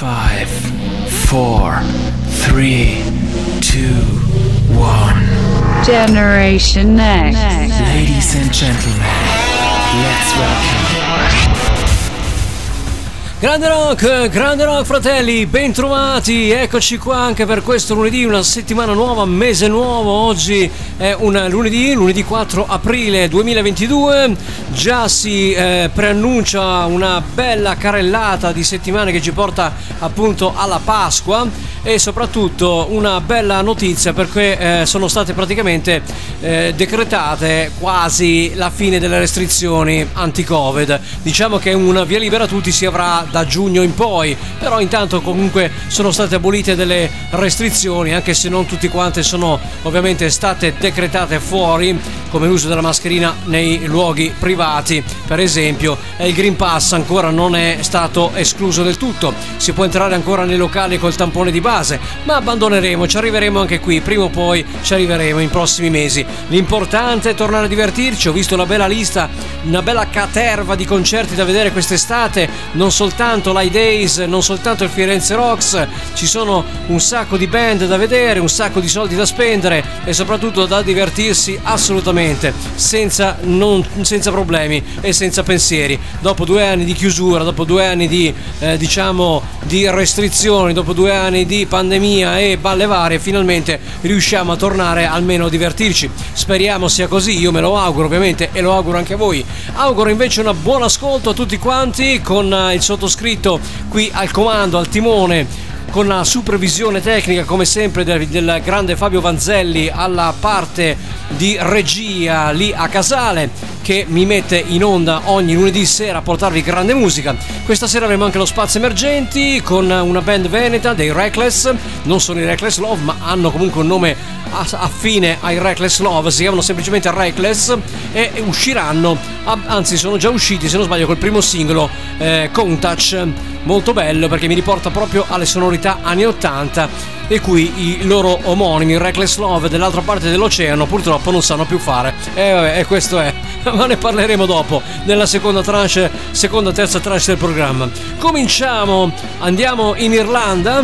5, 4, 3, 2, 1. Generation Next. Ladies and gentlemen, let's welcome. Grande rock, grande rock fratelli, bentrovati, eccoci qua anche per questo lunedì, una settimana nuova, mese nuovo, oggi è un lunedì, lunedì 4 aprile 2022, già si eh, preannuncia una bella carellata di settimane che ci porta appunto alla Pasqua e soprattutto una bella notizia perché eh, sono state praticamente eh, decretate quasi la fine delle restrizioni anti-Covid, diciamo che una via libera a tutti si avrà da giugno in poi, però intanto comunque sono state abolite delle restrizioni, anche se non tutte quante sono ovviamente state decretate fuori, come l'uso della mascherina nei luoghi privati, per esempio, e il Green Pass ancora non è stato escluso del tutto, si può entrare ancora nei locali col tampone di base, ma abbandoneremo, ci arriveremo anche qui, prima o poi ci arriveremo in prossimi mesi. L'importante è tornare a divertirci, ho visto una bella lista, una bella caterva di concerti da vedere quest'estate, non soltanto l'High Days, non soltanto il Firenze Rocks, ci sono un sacco di band da vedere, un sacco di soldi da spendere e soprattutto da divertirsi assolutamente, senza, non, senza problemi e senza pensieri. Dopo due anni di chiusura, dopo due anni di, eh, diciamo, di restrizioni, dopo due anni di pandemia e balle varie, finalmente riusciamo a tornare almeno a divertirci. Speriamo sia così, io me lo auguro ovviamente e lo auguro anche a voi. Auguro invece un buon ascolto a tutti quanti con eh, il sottoscritto qui al comando, al timone con la supervisione tecnica come sempre del, del, grande Fabio Vanzelli alla parte di regia lì a Casale che mi mette in onda ogni lunedì sera a portarvi grande musica. Questa sera avremo anche lo Spazio Emergenti con una band veneta dei Reckless, non sono i Reckless Love ma hanno comunque un nome affine ai Reckless Love, si chiamano semplicemente Reckless e usciranno, anzi sono già usciti se non sbaglio col primo singolo eh, Contouch, molto bello perché mi riporta proprio alle sonorità anni 80 e cui i loro omonimi Reckless Love dell'altra parte dell'oceano purtroppo non sanno più fare. E vabbè, e questo è. Ma ne parleremo dopo, nella seconda tranche, seconda terza tranche del programma. Cominciamo, andiamo in Irlanda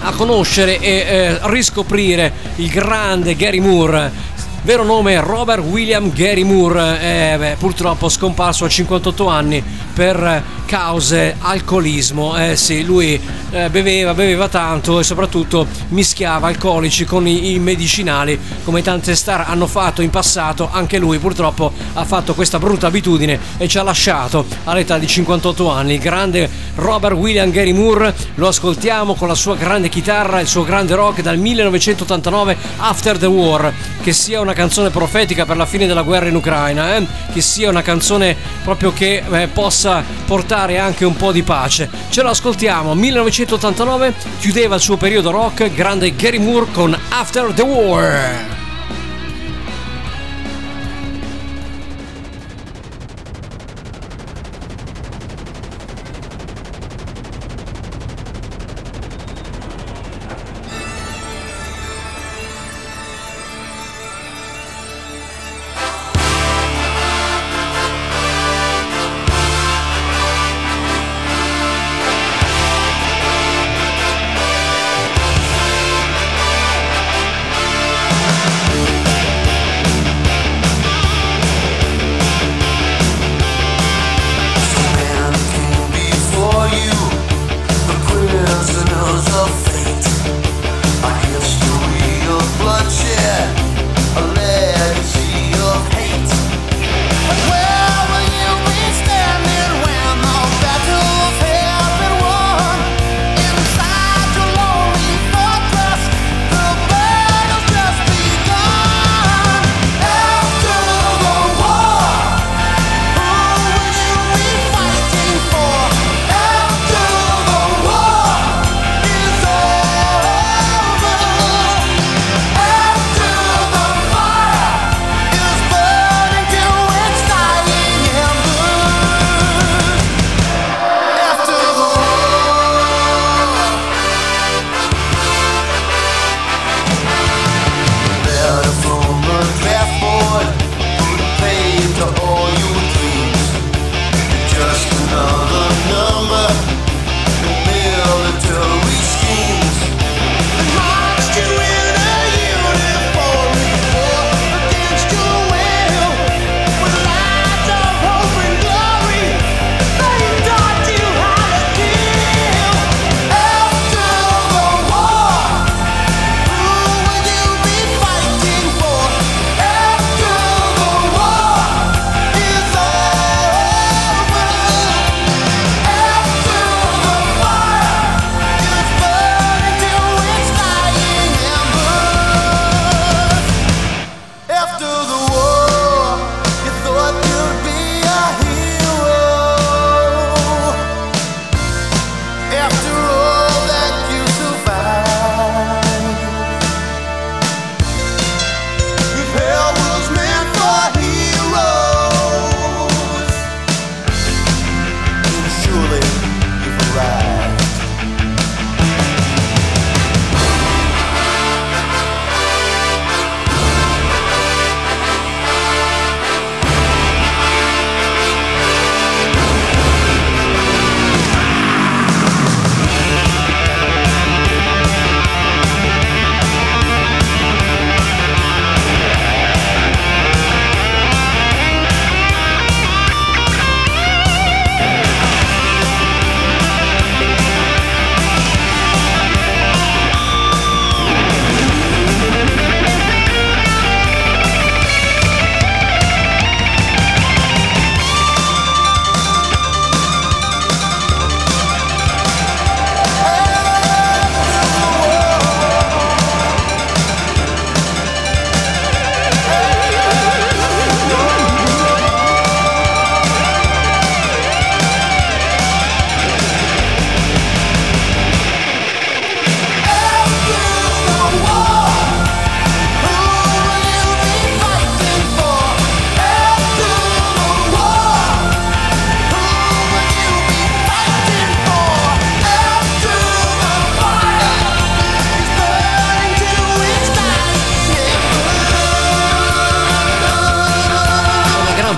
a conoscere e eh, riscoprire il grande Gary Moore. Vero nome Robert William Gary Moore, eh, beh, purtroppo scomparso a 58 anni per cause alcolismo. Eh sì, lui eh, beveva, beveva tanto e soprattutto mischiava alcolici con i, i, medicinali, come tante star hanno fatto in passato. Anche lui purtroppo ha fatto questa brutta abitudine e ci ha lasciato all'età di 58 anni. Il grande Robert William Gary Moore lo ascoltiamo con la sua grande chitarra, il suo grande rock dal 1989 After the War, che sia una canzone profetica per la fine della guerra in Ucraina, eh? che sia una canzone proprio che eh, possa portare anche un po' di pace. Ce lo ascoltiamo, 1989 chiudeva il suo periodo rock, grande Gary Moore con After the War.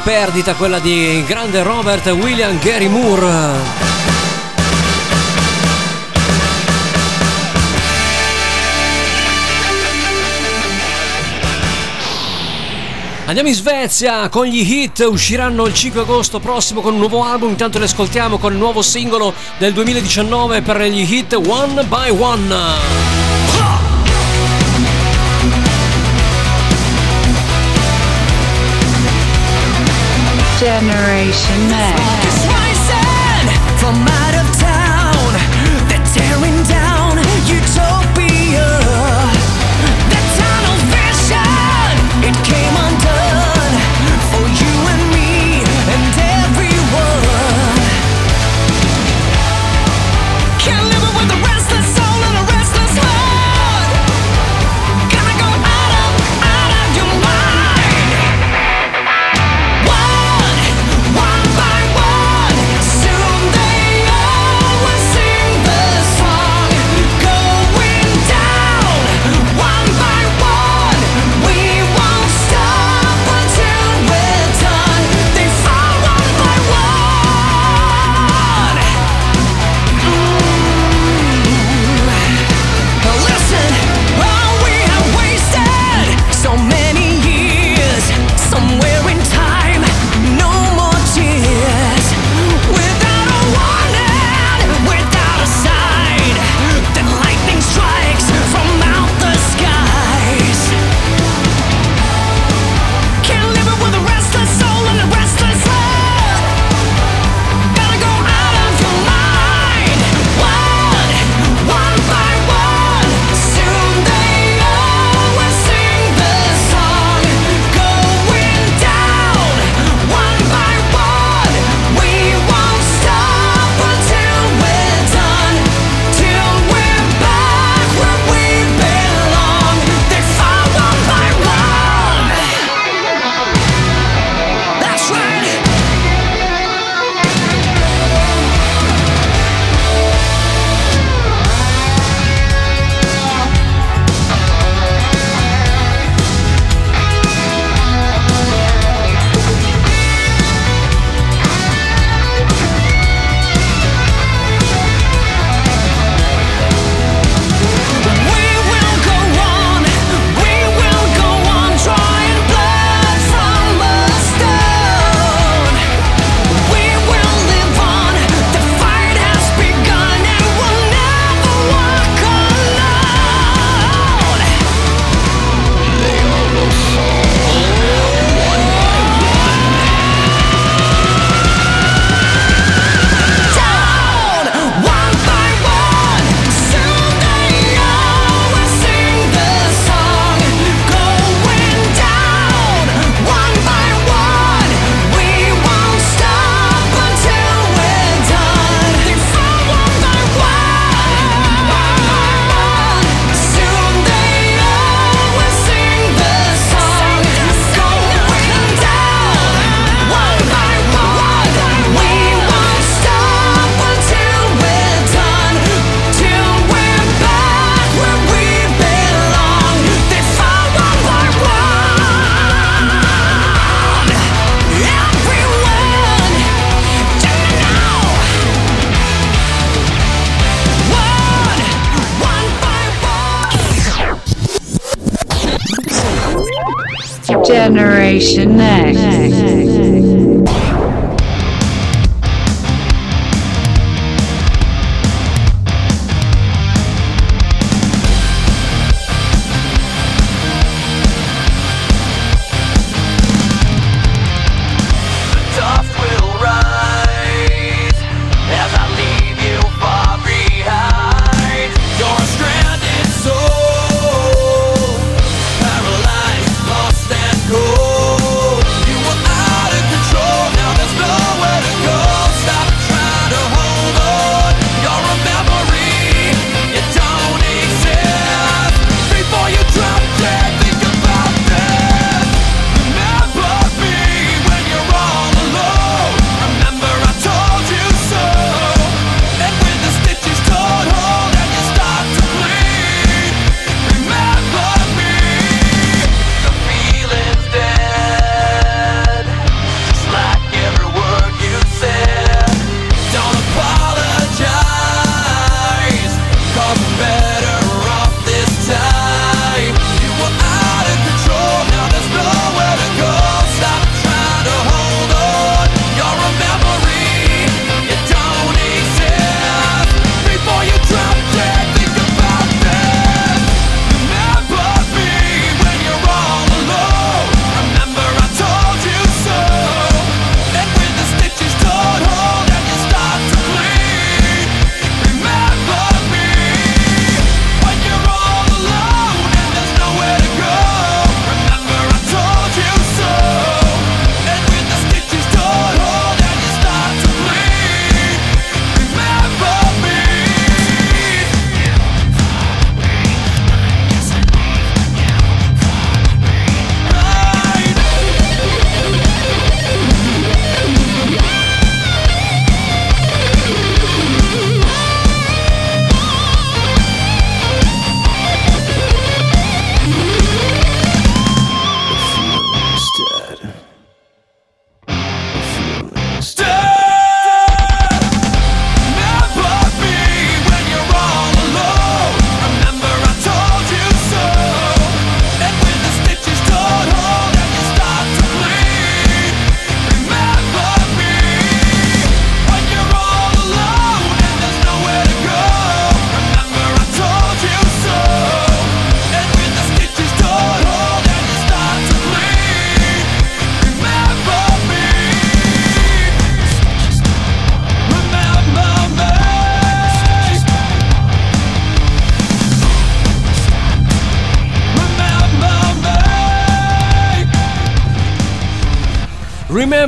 Perdita quella di grande Robert William Gary Moore. Andiamo in Svezia con gli hit, usciranno il 5 agosto prossimo con un nuovo album, intanto li ascoltiamo con il nuovo singolo del 2019 per gli hit One by One. Generation Next.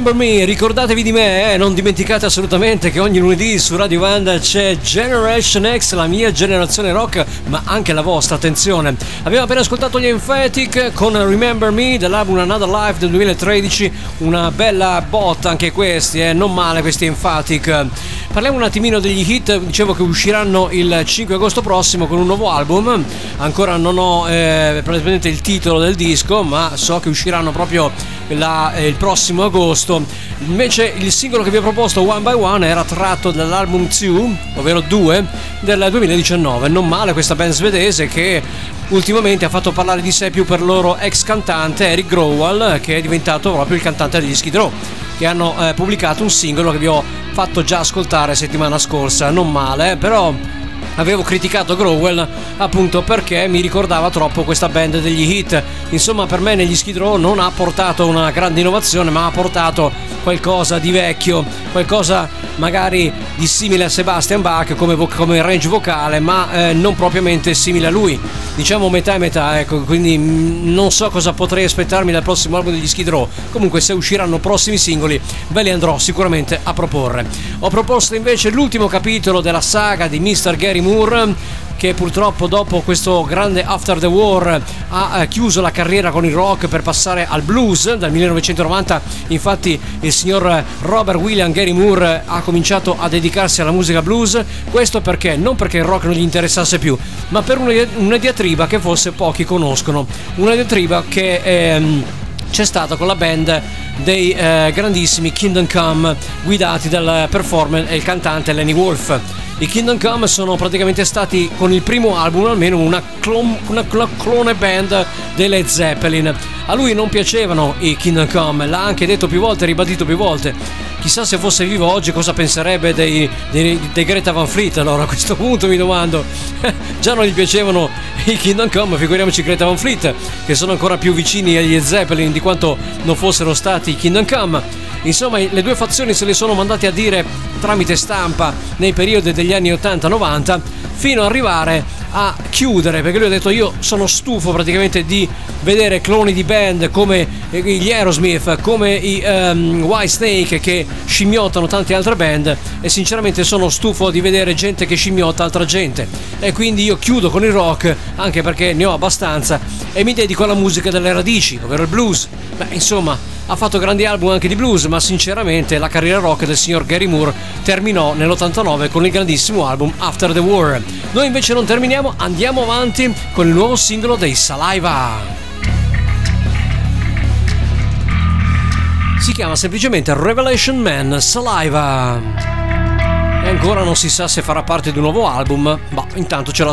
Remember Me, ricordatevi di me, eh? non dimenticate assolutamente che ogni lunedì su Radio Vanda c'è Generation X, la mia generazione rock, ma anche la vostra, attenzione. Abbiamo appena ascoltato gli Emphatic con Remember Me dell'album Another Life del 2013, una bella botta anche questi, eh? non male questi Emphatic. Parliamo un attimino degli hit, dicevo che usciranno il 5 agosto prossimo con un nuovo album, ancora non ho eh, praticamente il titolo del disco, ma so che usciranno proprio la, eh, il prossimo agosto. Invece il singolo che vi ho proposto, One by One, era tratto dall'album 2, ovvero 2, del 2019. Non male questa band svedese che ultimamente ha fatto parlare di sé più per loro ex cantante Eric Growal, che è diventato proprio il cantante degli Skid Row, che hanno eh, pubblicato un singolo che vi ho fatto già ascoltare settimana scorsa. Non male, però avevo criticato Growell appunto perché mi ricordava troppo questa band degli hit. Insomma, per me negli Skid Row non ha portato una grande innovazione, ma ha portato qualcosa di vecchio, qualcosa magari di simile a Sebastian Bach come, vo- come range vocale, ma eh, non propriamente simile a lui. Diciamo metà e metà, ecco, quindi mh, non so cosa potrei aspettarmi dal prossimo album degli Skid Row. Comunque se usciranno prossimi singoli ve li andrò sicuramente a proporre. Ho proposto invece l'ultimo capitolo della saga di Mr. Gary Moore che purtroppo dopo questo grande After the War ha chiuso la carriera con il rock per passare al blues. Dal 1990 infatti il signor Robert William Gary Moore ha cominciato a dedicarsi alla musica blues. Questo perché? Non perché il rock non gli interessasse più ma per una diatriba che forse pochi conoscono. Una diatriba che ehm, c'è stata con la band dei eh, grandissimi Kingdom Come guidati dal performer e il cantante Lenny Wolf i Kingdom Come sono praticamente stati con il primo album almeno una, clon, una, una clone band dei Led Zeppelin. A lui non piacevano i Kingdom Come, l'ha anche detto più volte, ribadito più volte. Chissà se fosse vivo oggi cosa penserebbe dei, dei, dei Greta Van Fleet. Allora a questo punto mi domando, già non gli piacevano i Kingdom Come, figuriamoci Greta Van Fleet, che sono ancora più vicini agli Zeppelin di quanto non fossero stati i Kingdom Come. Insomma, le due fazioni se le sono mandate a dire tramite stampa nei periodi degli anni 80-90 fino ad arrivare a chiudere perché lui ha detto io sono stufo praticamente di vedere cloni di band come gli Aerosmith come i um, White Snake che scimmiottano tante altre band e sinceramente sono stufo di vedere gente che scimmiotta altra gente. E quindi io chiudo con il rock anche perché ne ho abbastanza e mi dedico alla musica delle radici ovvero il blues. Beh insomma ha fatto grandi album anche di blues, ma sinceramente la carriera rock del signor Gary Moore terminò nell'89 con il grandissimo album After the War. Noi invece non terminiamo, andiamo avanti con il nuovo singolo dei Saliva. Si chiama semplicemente Revelation Man Saliva. E ancora non si sa se farà parte di un nuovo album, ma intanto ce lo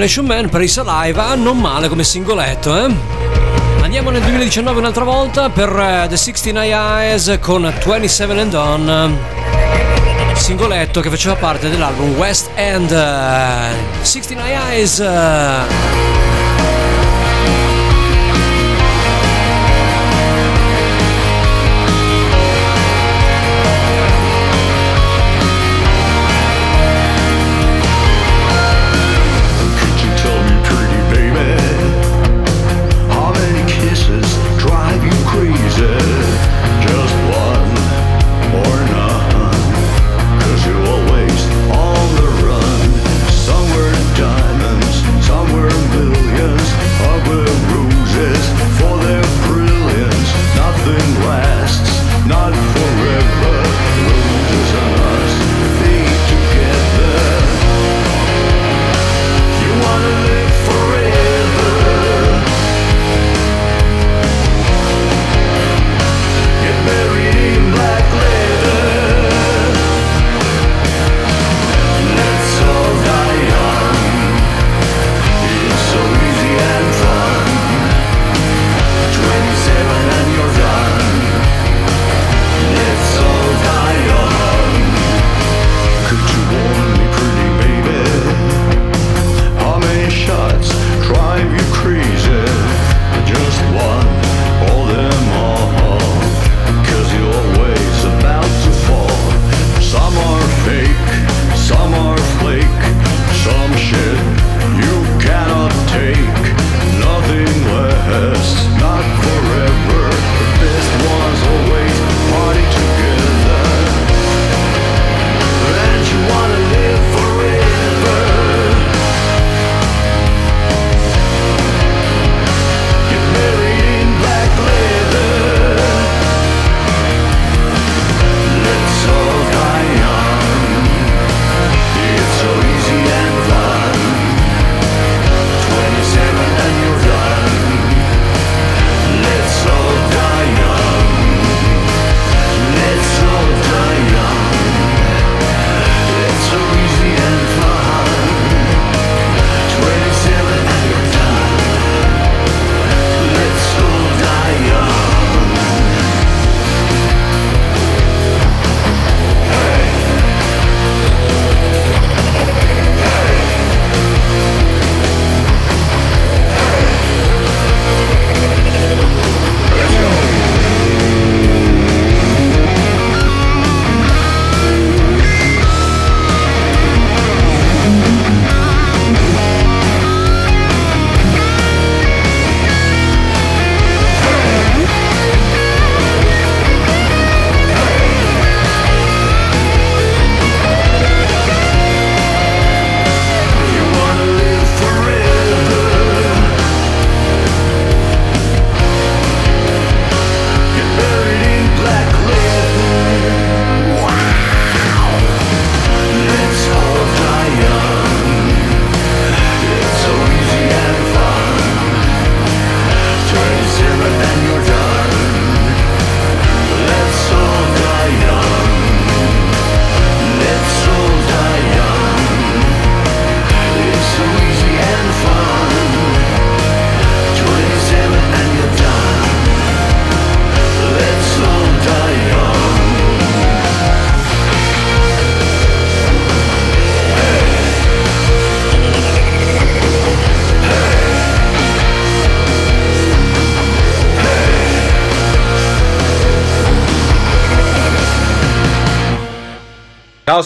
Revelation Man per i Saliva, non male come singoletto, eh? Andiamo nel 2019 un'altra volta per eh, The 69 Eyes con 27 and On. Singoletto che faceva parte dell'album West End. eh, 69 Eyes.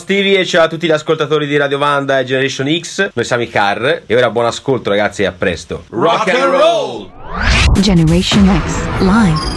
Stevie e ciao a tutti gli ascoltatori di Radio Vanda e Generation X. Noi siamo i Car e ora buon ascolto ragazzi e a presto. Rock, Rock and roll! Generation X Live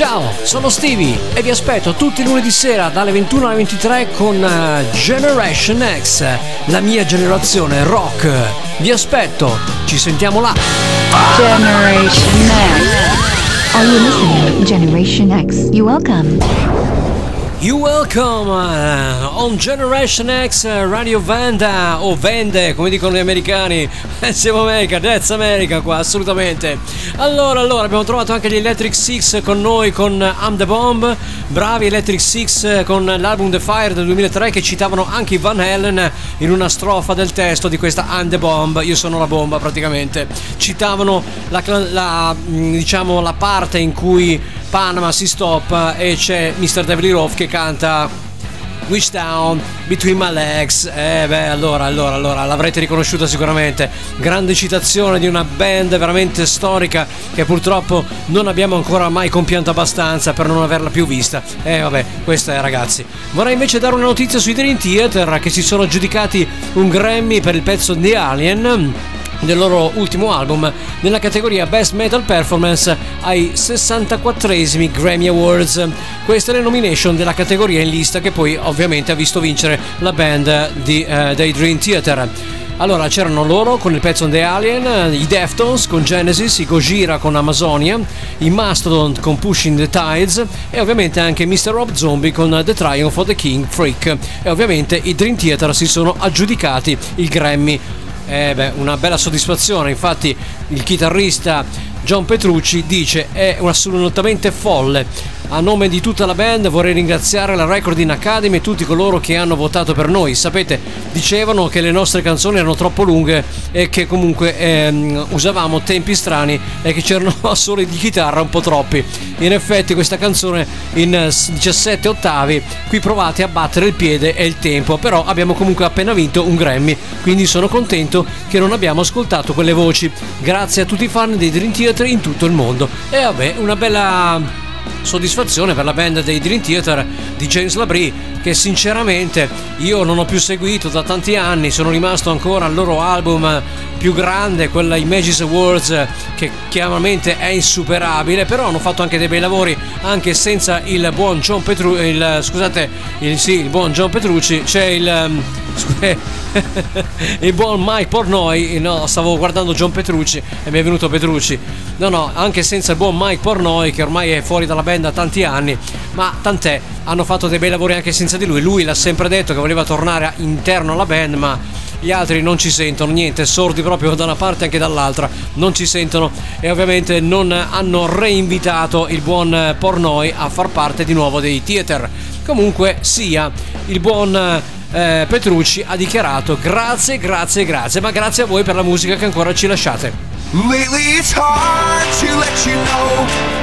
Ciao, sono Stevie e vi aspetto tutti i lunedì sera dalle 21 alle 23 con eh, Generation X, la mia generazione rock. Vi aspetto, ci sentiamo là. Generation X. Are you listening? Generation X, you welcome. You welcome uh, on Generation X uh, Radio Vanda o Vende come dicono gli americani. Siamo America, that's America qua assolutamente. Allora allora abbiamo trovato anche gli Electric Six con noi con I'm the Bomb. Bravi Electric Six eh, con l'album The Fire del 2003 che citavano anche Van Halen in una strofa del testo di questa I'm the Bomb io sono la bomba praticamente. Citavano la, la, mm, diciamo la parte in cui Panama si stoppa e c'è Mr. Devil Roth che canta Wish Down Between My Legs. Eh beh, allora, allora, allora, l'avrete riconosciuta sicuramente. Grande citazione di una band veramente storica che purtroppo non abbiamo ancora mai compianto abbastanza per non averla più vista. Eh vabbè, questa è ragazzi. Vorrei invece dare una notizia sui Dream Theater che si sono aggiudicati un Grammy per il pezzo The Alien del loro ultimo album nella categoria Best Metal Performance ai 64esimi Grammy Awards. Queste le nomination della categoria in lista che poi ovviamente ha visto vincere la band di, eh, dei Dream Theater. Allora c'erano loro con il pezzo The Alien, i Deftones con Genesis, i Gojira con Amazonia, i Mastodon con Pushing the Tides e ovviamente anche Mr. Rob Zombie con The Triumph of the King Freak. E ovviamente i Dream Theater si sono aggiudicati il Grammy eh beh, una bella soddisfazione, infatti il chitarrista John Petrucci dice è assolutamente folle. A nome di tutta la band vorrei ringraziare la Recording Academy e tutti coloro che hanno votato per noi. Sapete, dicevano che le nostre canzoni erano troppo lunghe e che comunque ehm, usavamo tempi strani e che c'erano assoli di chitarra un po' troppi. In effetti questa canzone in 17 ottavi, qui provate a battere il piede e il tempo, però abbiamo comunque appena vinto un Grammy, quindi sono contento che non abbiamo ascoltato quelle voci. Grazie a tutti i fan dei Dream Theater in tutto il mondo. E vabbè, una bella soddisfazione per la band dei Dream Theater di James Labrie che sinceramente io non ho più seguito da tanti anni sono rimasto ancora al loro album più grande quella Images Awards che chiaramente è insuperabile però hanno fatto anche dei bei lavori anche senza il buon John Petrucci il, scusate il, sì, il buon John Petrucci c'è il um, il buon Mike Pornoi no stavo guardando John Petrucci e mi è venuto Petrucci. No no anche senza il buon Mike Pornoi che ormai è fuori dalla band da tanti anni ma tant'è hanno fatto dei bei lavori anche senza di lui lui l'ha sempre detto che voleva tornare interno alla band ma gli altri non ci sentono niente, sordi proprio da una parte e anche dall'altra, non ci sentono e ovviamente non hanno reinvitato il buon Pornoi a far parte di nuovo dei theater. Comunque sia, il buon eh, Petrucci ha dichiarato grazie, grazie, grazie, ma grazie a voi per la musica che ancora ci lasciate. Lately it's hard to let you know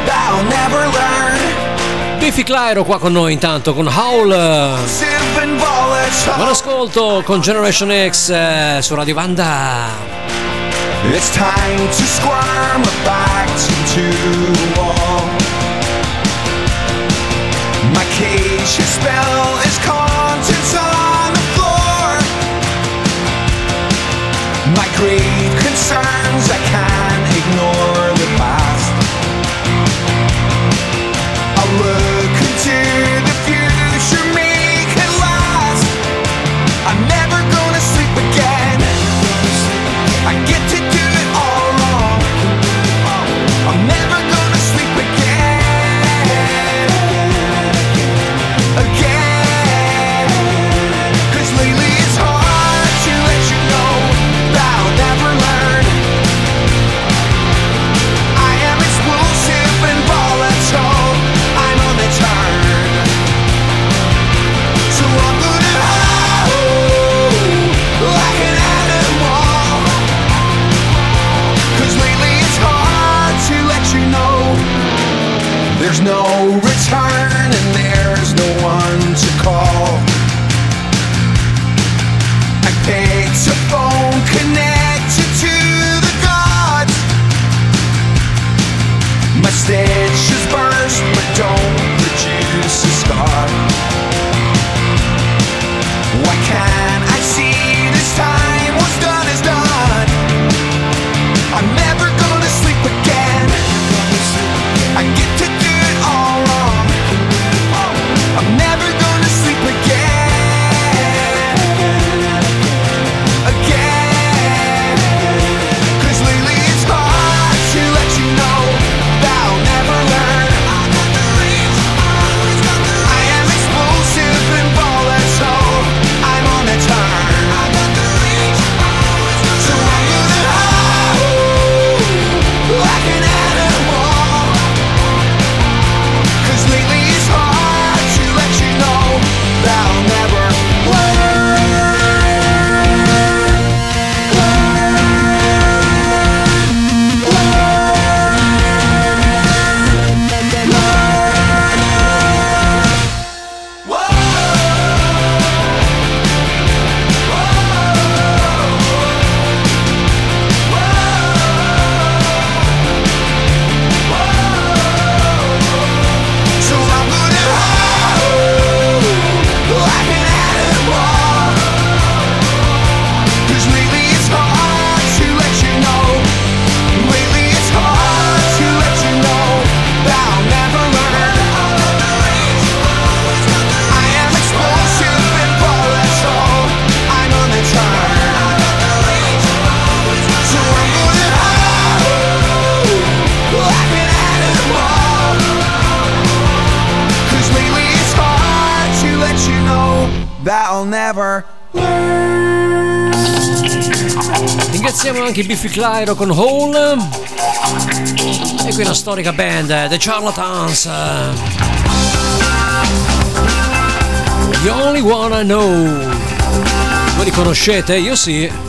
that I'll never learn. Biffy Clyro qua con noi intanto con Howl. Buon ascolto con Generation X eh, su Radio Vanda. It's time to squirm back to the wall. My cage spell is My great concerns, I can't ignore anche Biffy Clyro con Hole. E qui una storica band, eh, The Charlatans. The Only One I Know. Voi li conoscete? Io sì.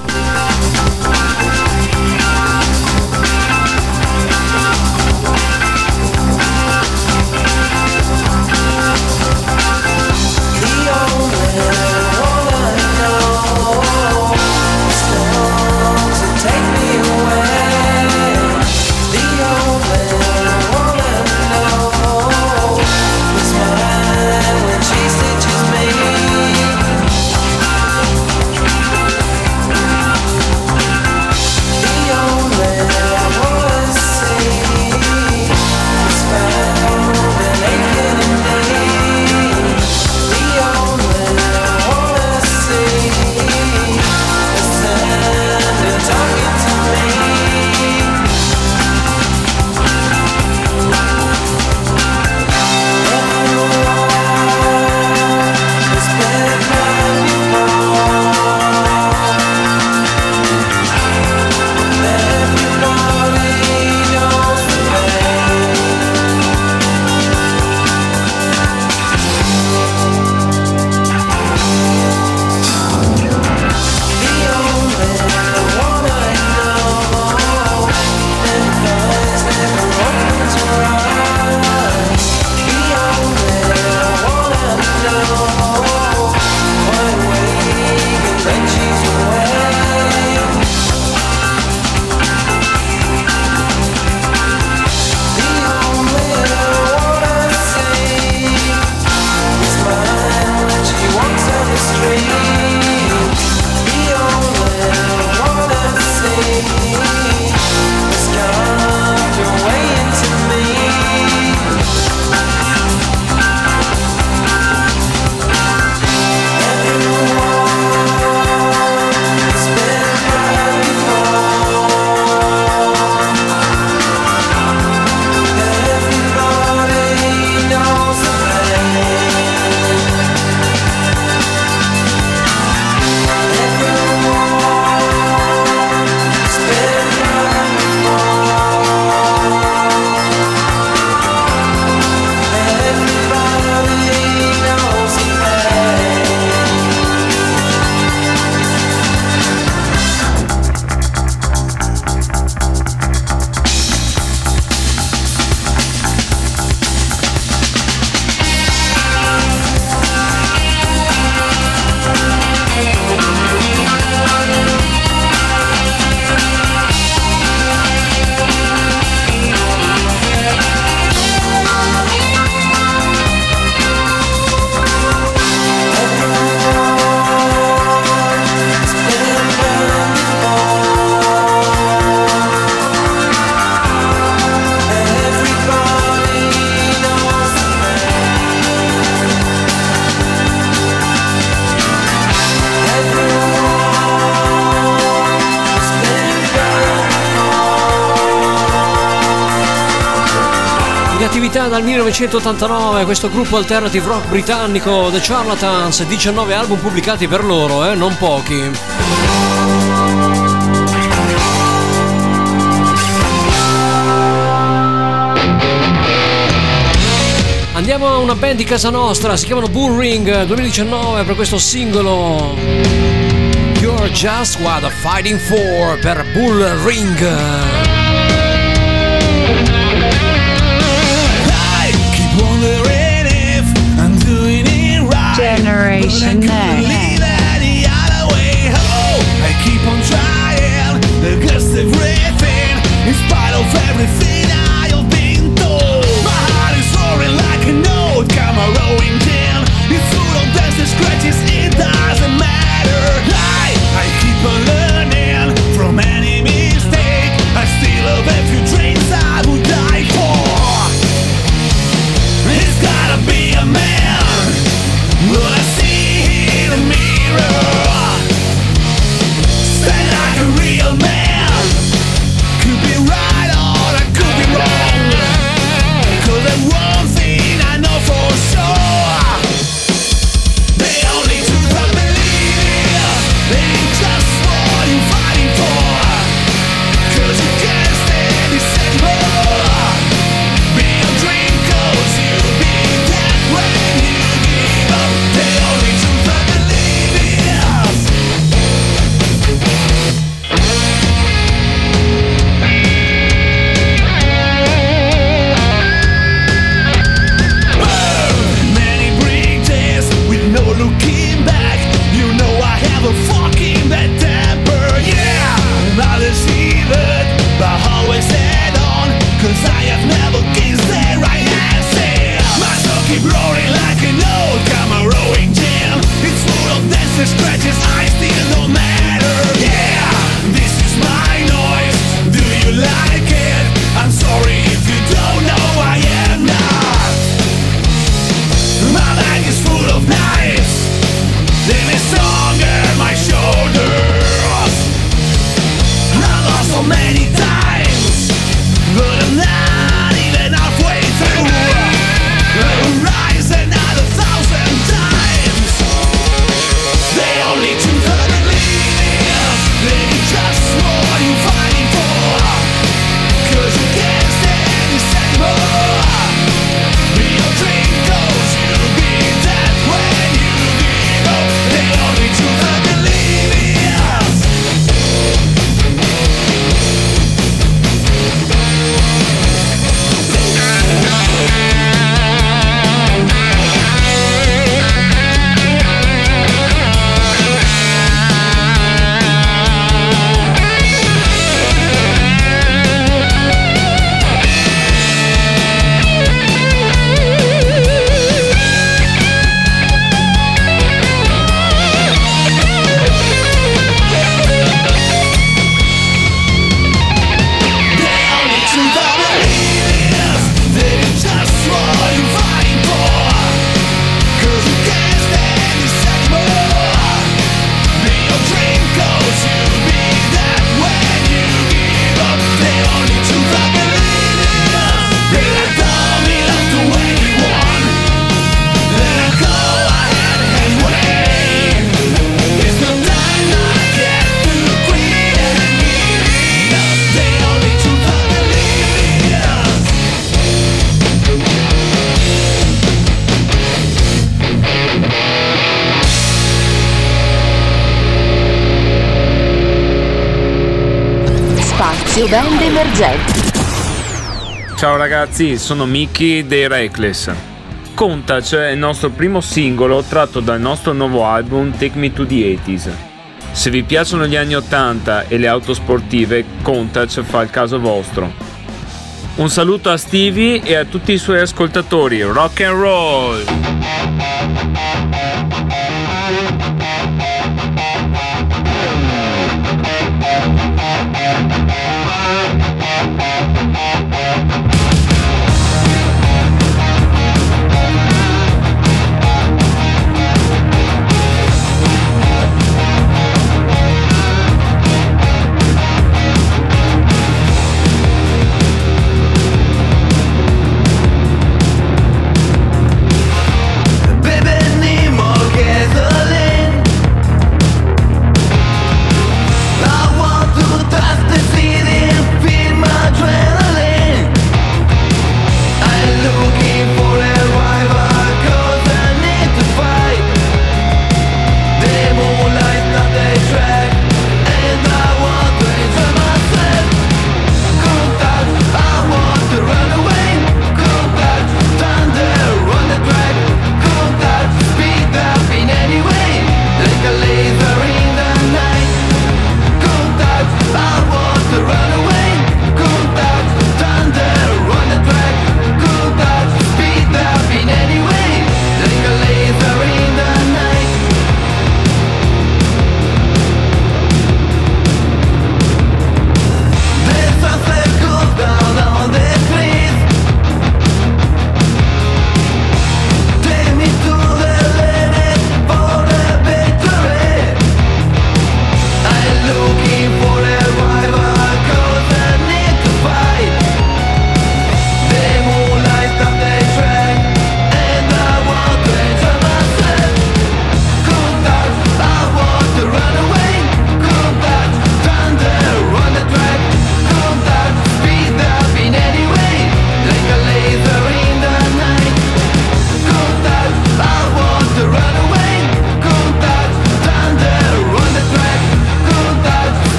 1989 questo gruppo alternative rock britannico The Charlatans, 19 album pubblicati per loro, eh, non pochi. Andiamo a una band di casa nostra, si chiamano Bull Ring 2019 per questo singolo You're Just What I'm Fighting For per Bull Generation. But ragazzi, sono Mickey dei Reckless. Conta, cioè, il nostro primo singolo tratto dal nostro nuovo album Take Me to the 80s. Se vi piacciono gli anni 80 e le auto sportive, Contac cioè, fa il caso vostro. Un saluto a Stevie e a tutti i suoi ascoltatori. Rock and roll!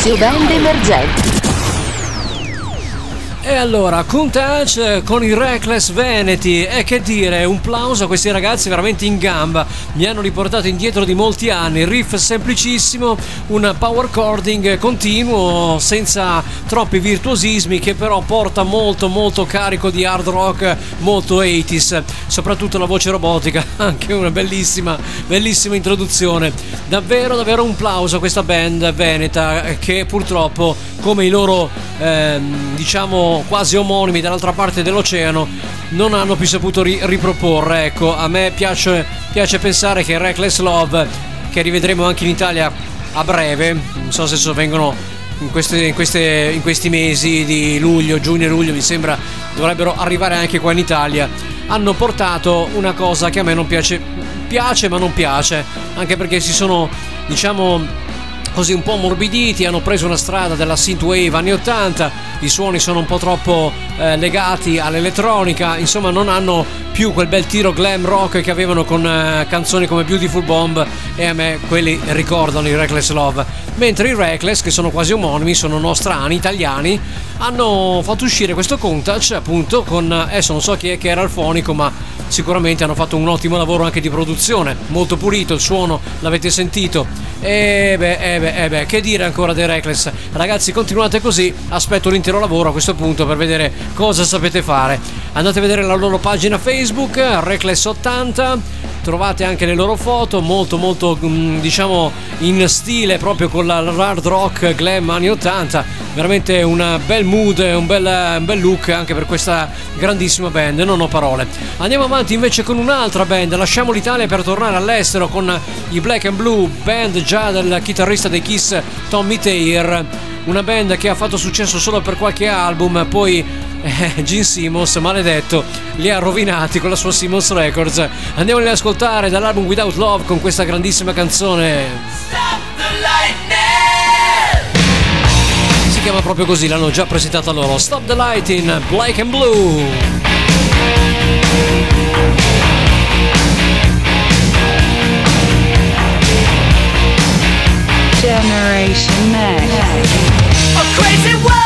Spazio band emergenti. E allora, Countach con i Reckless Veneti. E che dire, un plauso a questi ragazzi veramente in gamba, mi hanno riportato indietro di molti anni, riff semplicissimo, un power chording continuo senza troppi virtuosismi che però porta molto molto carico di hard rock, molto 80s, soprattutto la voce robotica, anche una bellissima, bellissima introduzione. Davvero davvero un plauso a questa band veneta che purtroppo come i loro ehm, diciamo quasi omonimi dall'altra parte dell'oceano non hanno più saputo ri- riproporre ecco. A me piace, piace pensare che Reckless Love che rivedremo anche in Italia a breve non so se vengono in, queste- in queste- in questi mesi di luglio, giugno e luglio mi sembra dovrebbero arrivare anche qua in Italia hanno portato una cosa che a me non piace piace ma non piace anche perché si sono diciamo così un po' morbiditi, hanno preso una strada della synthwave anni 80, i suoni sono un po' troppo eh, legati all'elettronica, insomma non hanno più quel bel tiro glam rock che avevano con eh, canzoni come Beautiful Bomb e a me quelli ricordano i Reckless Love. Mentre i Reckless, che sono quasi omonimi, sono nostrani, italiani, hanno fatto uscire questo Countach appunto con, adesso non so chi è che era il fonico, ma sicuramente hanno fatto un ottimo lavoro anche di produzione, molto pulito il suono, l'avete sentito. E beh, eh beh, eh beh, che dire ancora dei Reckless? Ragazzi, continuate così, aspetto l'intero lavoro a questo punto per vedere cosa sapete fare. Andate a vedere la loro pagina Facebook, Reckless80. Trovate anche le loro foto, molto molto mm, diciamo in stile proprio con la hard rock glam anni 80. Veramente un bel mood, un bel, un bel look anche per questa grandissima band, non ho parole. Andiamo avanti invece con un'altra band, lasciamo l'Italia per tornare all'estero con i Black and Blue, band già del chitarrista dei Kiss Tommy Taylor. Una band che ha fatto successo solo per qualche album, poi eh, Gene Simmons, maledetto, li ha rovinati con la sua Simmons Records. Andiamoli ad ascoltare dall'album Without Love con questa grandissima canzone. Si chiama proprio così, l'hanno già presentata loro. Stop the Light in Black and Blue. Generation Next. A crazy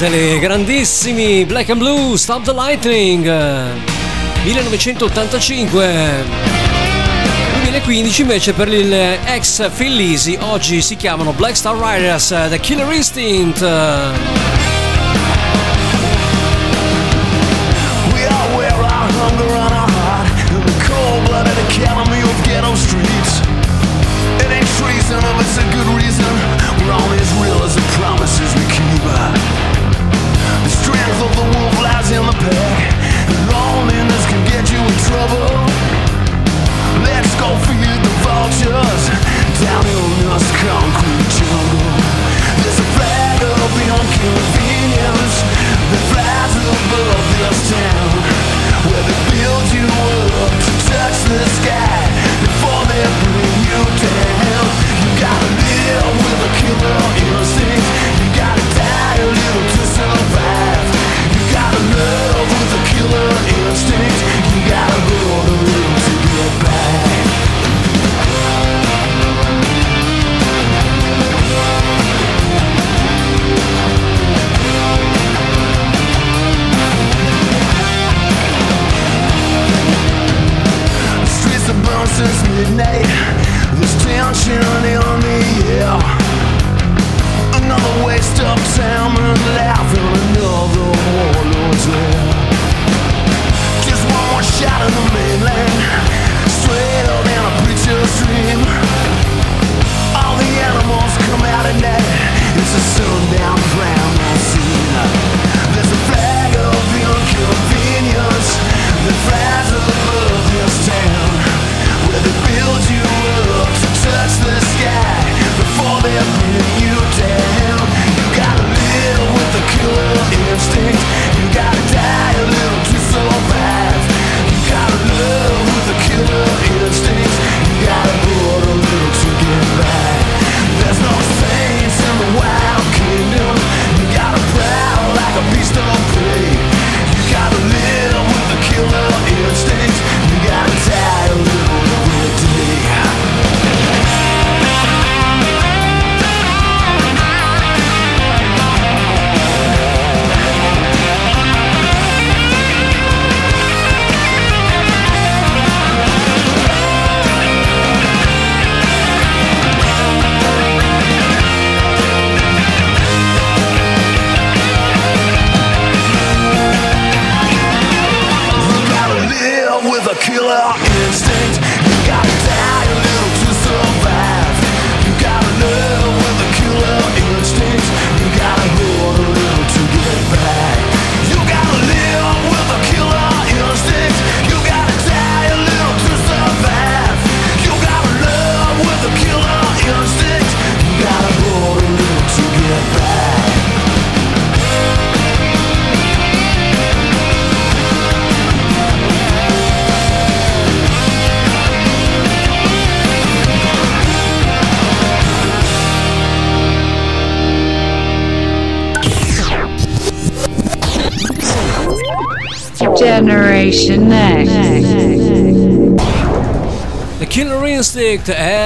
non fermateli. Grandissimi Black and Blue, Stop the Lightning. 1985. 2015 invece per il ex Phil Lisi, oggi si chiamano Black Star Riders, The Killer Instinct.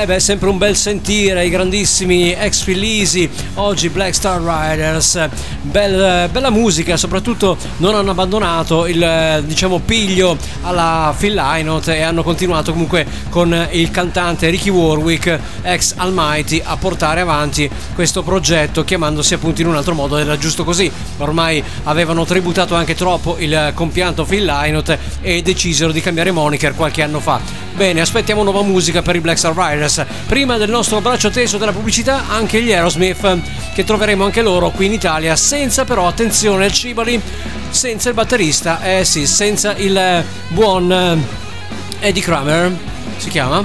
Eh beh, sempre un bel sentire, i grandissimi ex Filisi, oggi Black Star Riders, Bel- bella musica, soprattutto non hanno abbandonato il diciamo piglio alla Phil Lynott e hanno continuato comunque con il cantante Ricky Warwick, ex Almighty, a portare avanti questo progetto chiamandosi appunto in un altro modo, era giusto così, ormai avevano tributato anche troppo il compianto Phil Lynott e decisero di cambiare moniker qualche anno fa. Bene, aspettiamo nuova musica per i Black Star Riders. Prima del nostro braccio teso della pubblicità, anche gli Aerosmith, che troveremo anche loro qui in Italia, senza però, attenzione, il Cibali, senza il batterista, eh sì, senza il eh, buon eh, Eddie Kramer, si chiama?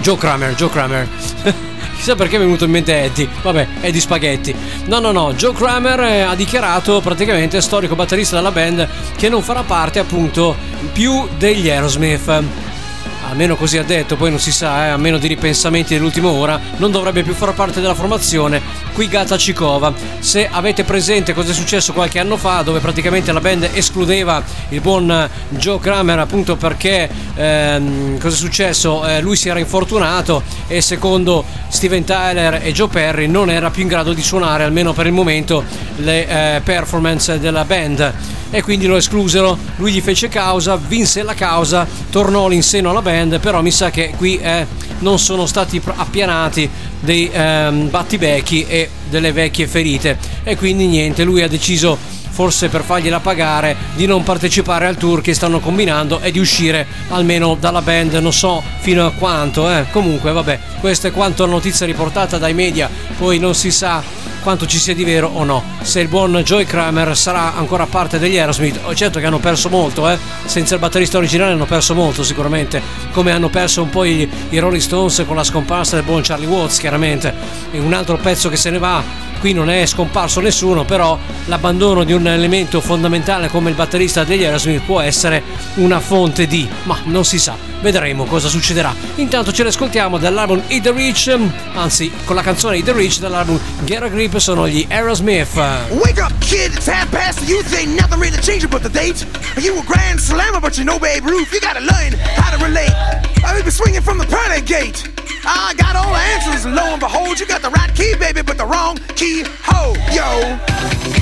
Joe Kramer, Joe Kramer. Chissà perché mi è venuto in mente Eddie. Vabbè, Eddie Spaghetti. No, no, no. Joe Kramer eh, ha dichiarato praticamente storico batterista della band che non farà parte appunto più degli Aerosmith. Almeno così ha detto, poi non si sa, eh, a meno di ripensamenti dell'ultima ora, non dovrebbe più far parte della formazione qui Gata Cicova. Se avete presente cosa è successo qualche anno fa, dove praticamente la band escludeva il buon Joe Kramer appunto perché ehm, cosa è successo? Eh, lui si era infortunato e secondo Steven Tyler e Joe Perry non era più in grado di suonare almeno per il momento le eh, performance della band e quindi lo esclusero. Lui gli fece causa, vinse la causa, tornò in seno alla band, però mi sa che qui eh, non sono stati appianati dei ehm, battibecchi e delle vecchie ferite e quindi niente, lui ha deciso forse per fargliela pagare di non partecipare al tour che stanno combinando e di uscire almeno dalla band non so fino a quanto eh. comunque vabbè questa è quanto la notizia riportata dai media poi non si sa quanto ci sia di vero o no. Se il buon Joey Kramer sarà ancora parte degli Aerosmith oh, certo che hanno perso molto eh. senza il batterista originale hanno perso molto sicuramente. Come hanno perso un po' i, i Rolling Stones con la scomparsa del buon Charlie Watts chiaramente. E un altro pezzo che se ne va qui non è scomparso nessuno, però l'abbandono di un elemento fondamentale come il batterista degli Aerosmith può essere una fonte di, ma non si sa, vedremo cosa succederà. Intanto ce l'ascoltiamo dall'album Eat the Rich, anzi con la canzone Eat the Rich dall'album Get a Grip sono gli Aerosmith. Uh, Wake up, kid, it's half past the youth. Ain't nothing really changing but the date. You a grand slammer, but you know Babe Ruth. You gotta learn how to relate. I've been swinging from the pearly gate. I got all the answers, and lo and behold, you got the right key, baby, but the wrong key. Ho, yo.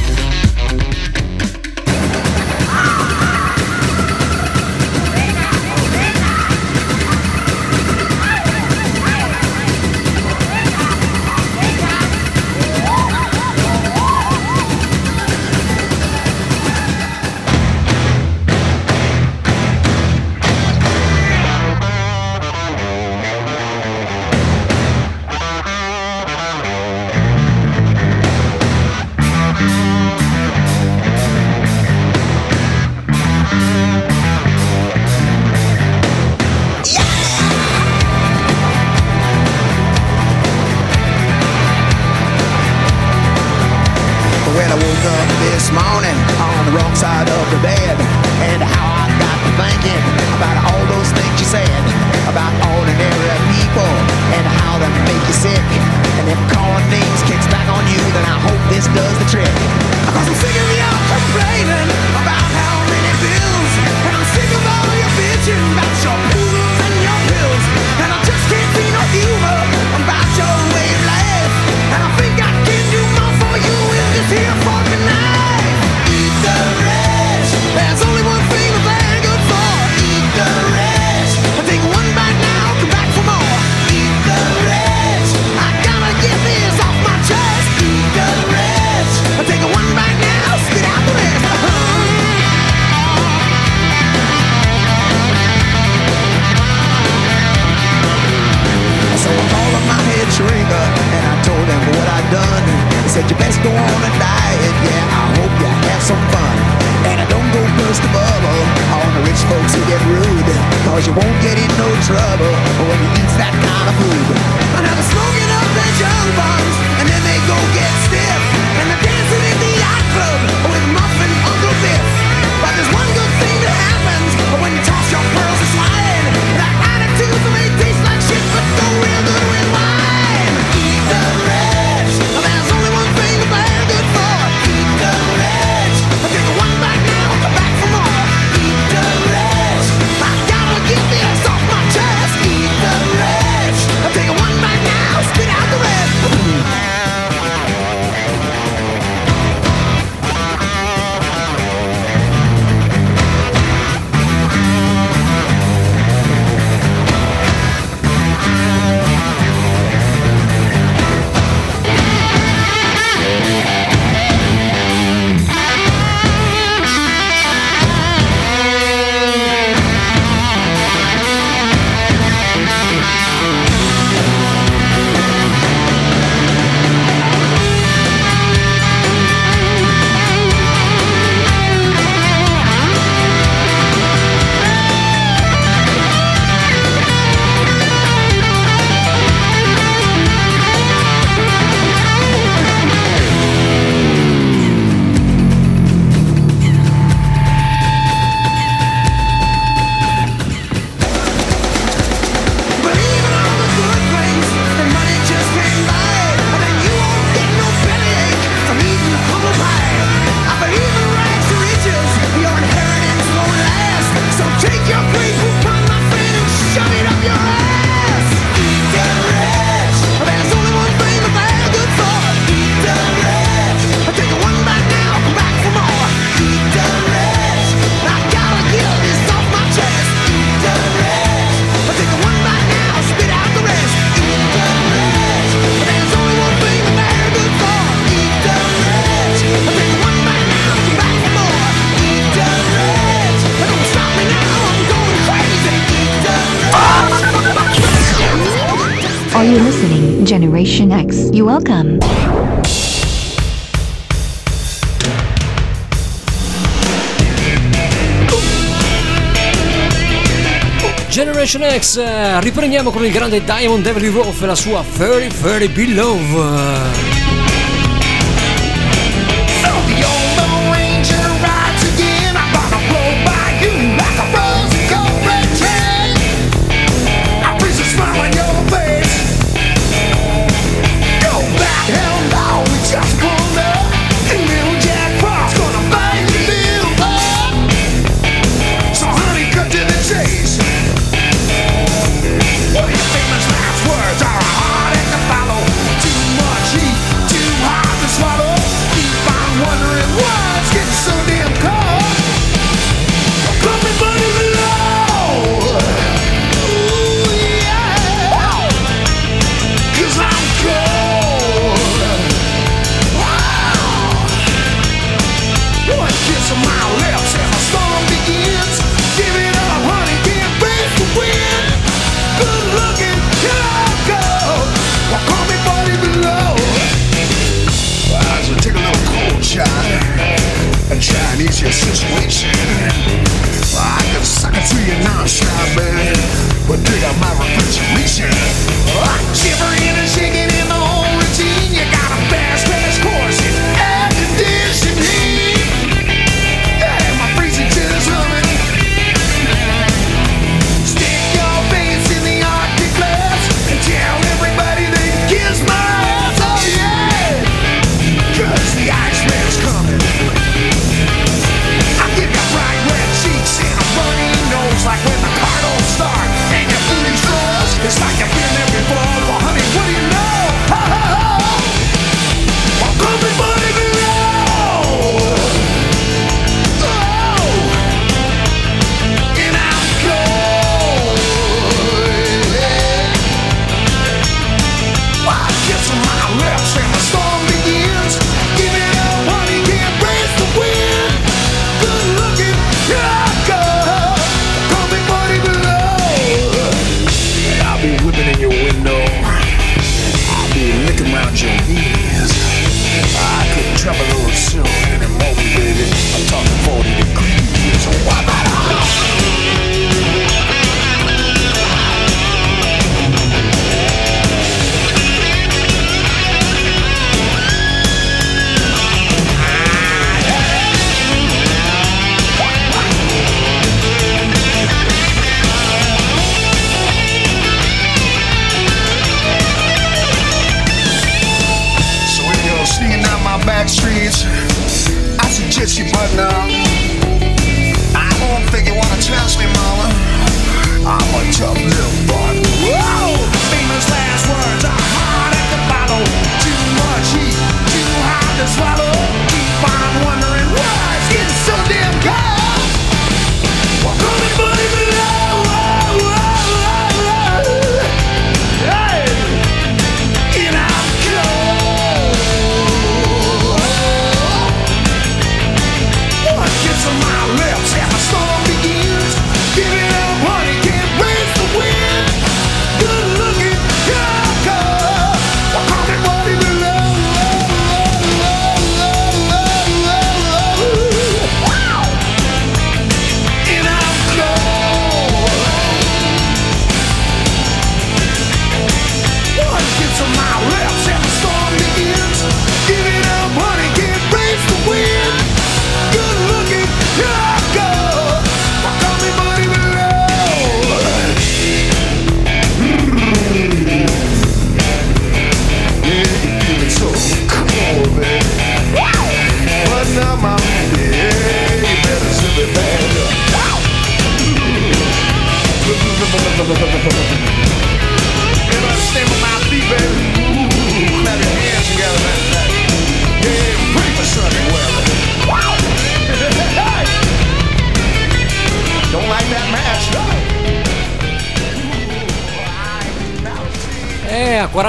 Alex, eh, riprendiamo con il grande Diamond Devil Wolf e la sua Furry Furry Beloved.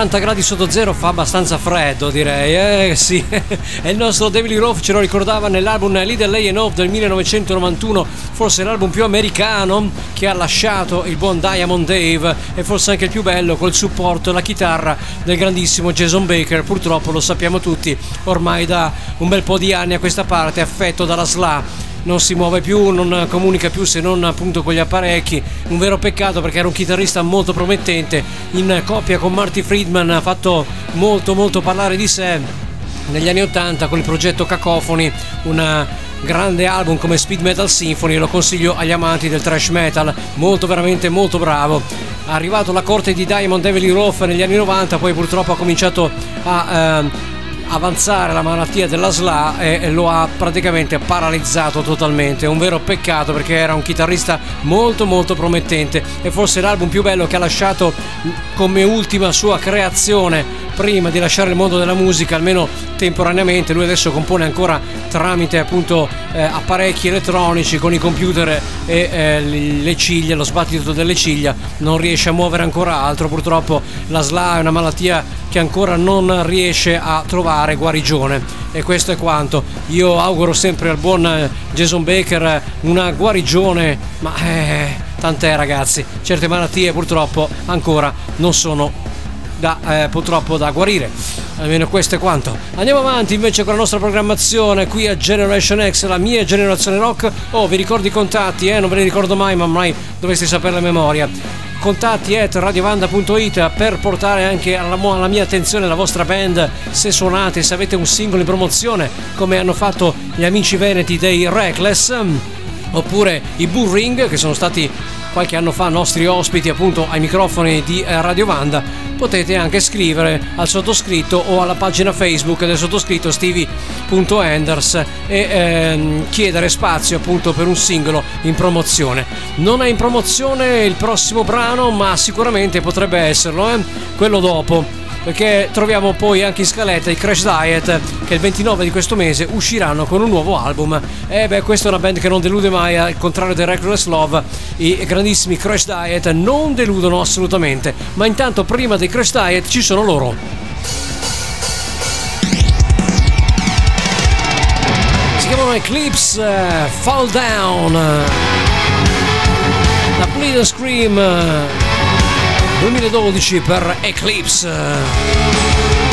40 gradi sotto zero fa abbastanza freddo direi, eh sì. e il nostro David Roth ce lo ricordava nell'album Little Lay and Off del 1991, forse l'album più americano che ha lasciato il buon Diamond Dave e forse anche il più bello col supporto e la chitarra del grandissimo Jason Baker, purtroppo lo sappiamo tutti, ormai da un bel po' di anni a questa parte affetto dalla SLA non si muove più, non comunica più se non appunto con gli apparecchi. Un vero peccato perché era un chitarrista molto promettente. In coppia con Marty Friedman ha fatto molto molto parlare di sé negli anni 80 con il progetto Cacofoni, un grande album come Speed Metal Symphony, lo consiglio agli amanti del thrash metal, molto veramente molto bravo. Arrivato alla corte di Diamond Devil Roth negli anni 90, poi purtroppo ha cominciato a eh, avanzare la malattia della SLA e lo ha praticamente paralizzato totalmente. È un vero peccato perché era un chitarrista molto molto promettente e forse l'album più bello che ha lasciato come ultima sua creazione prima di lasciare il mondo della musica, almeno temporaneamente. Lui adesso compone ancora tramite appunto eh, apparecchi elettronici con i computer e eh, le ciglia, lo sbattito delle ciglia, non riesce a muovere ancora altro. Purtroppo la SLA è una malattia che ancora non riesce a trovare guarigione e questo è quanto. Io auguro sempre al buon eh, Jason Baker una guarigione, ma eh, tant'è ragazzi, certe malattie purtroppo ancora non sono da, eh, purtroppo da guarire. Almeno questo è quanto. Andiamo avanti invece con la nostra programmazione qui a Generation X, la mia generazione rock. Oh, vi ricordo i contatti, eh? Non ve li ricordo mai, ma mai dovreste sapere la memoria. Contatti at radiovanda.it per portare anche alla, alla mia attenzione la vostra band se suonate, se avete un singolo in promozione, come hanno fatto gli amici veneti dei Reckless oppure i Bull Ring che sono stati qualche anno fa nostri ospiti appunto ai microfoni di eh, Radio Vanda, potete anche scrivere al sottoscritto o alla pagina Facebook del sottoscritto stevie.enders e ehm, chiedere spazio appunto per un singolo in promozione. Non è in promozione il prossimo brano, ma sicuramente potrebbe esserlo, eh? quello dopo perché troviamo poi anche in scaletta i Crash Diet che il 29 di questo mese usciranno con un nuovo album. E beh questa è una band che non delude mai al contrario del Reckless Love i grandissimi Crash Diet non deludono assolutamente ma intanto prima dei Crash Diet ci sono loro. Si chiamano Eclipse uh, Fall Down la Bleed Scream uh, 2012 per Eclipse.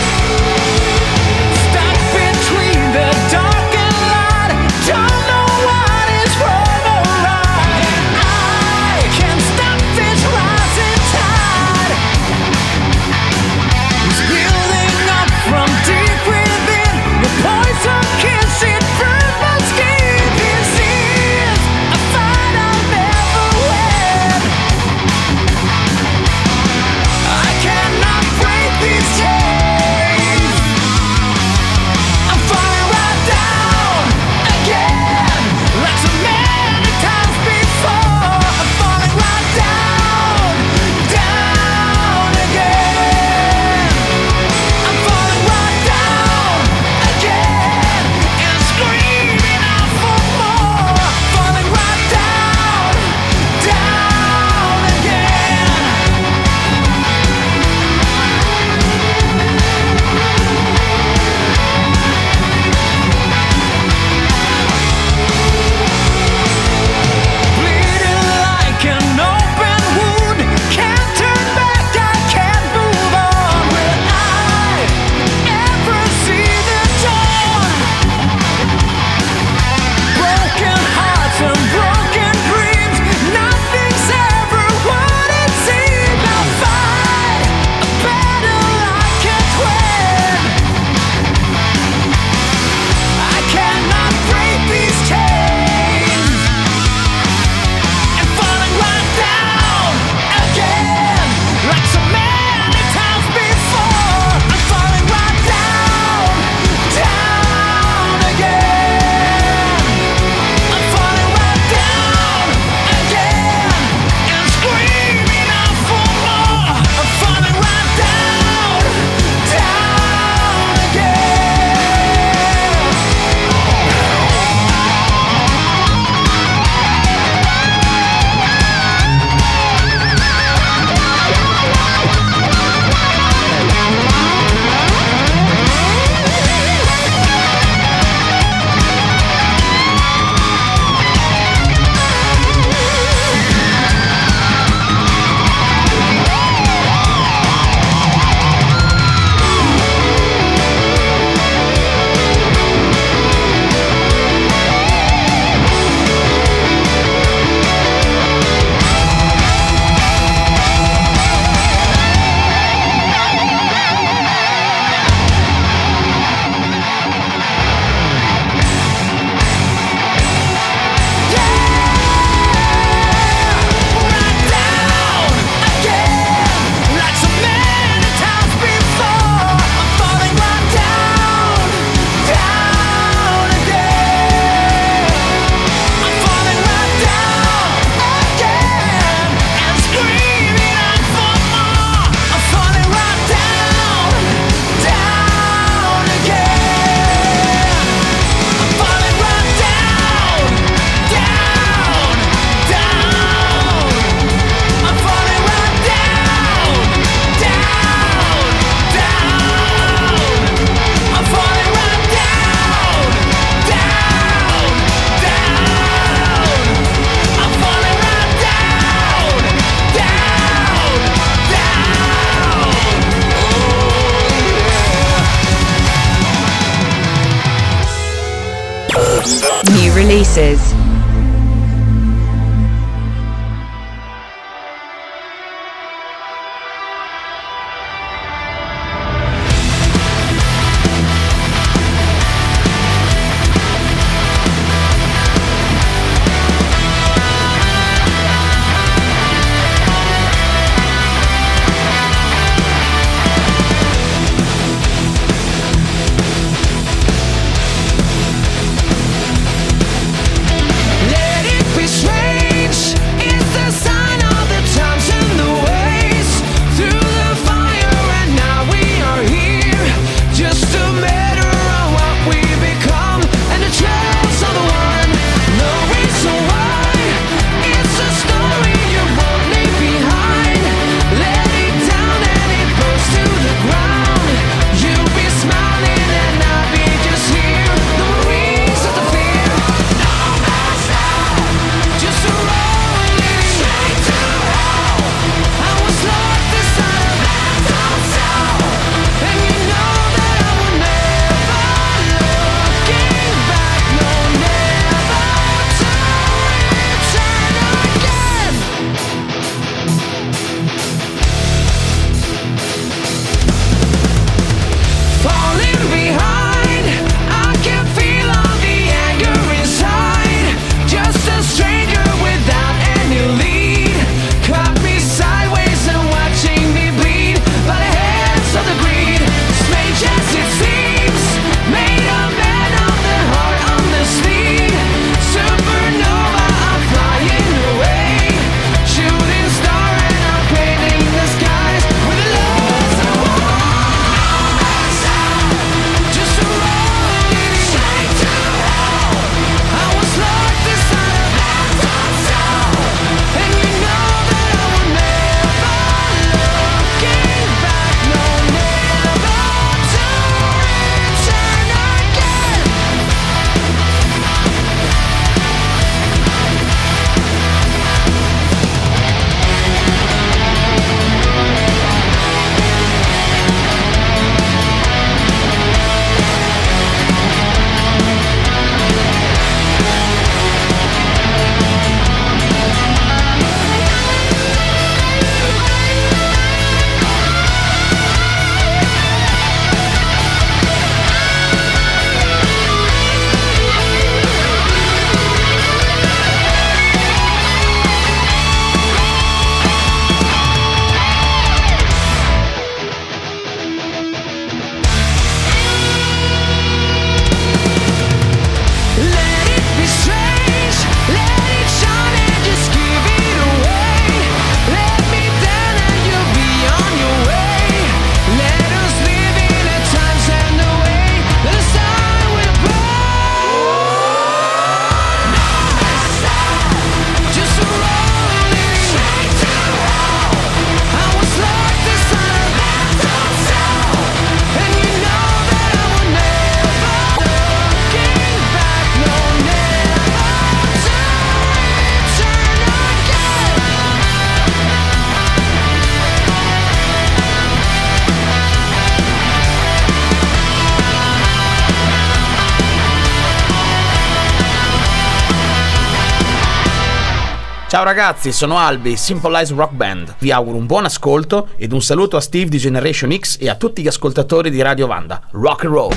Ragazzi, sono Albi, Simple Eyes Rock Band. Vi auguro un buon ascolto ed un saluto a Steve di Generation X e a tutti gli ascoltatori di Radio Vanda. Rock and roll!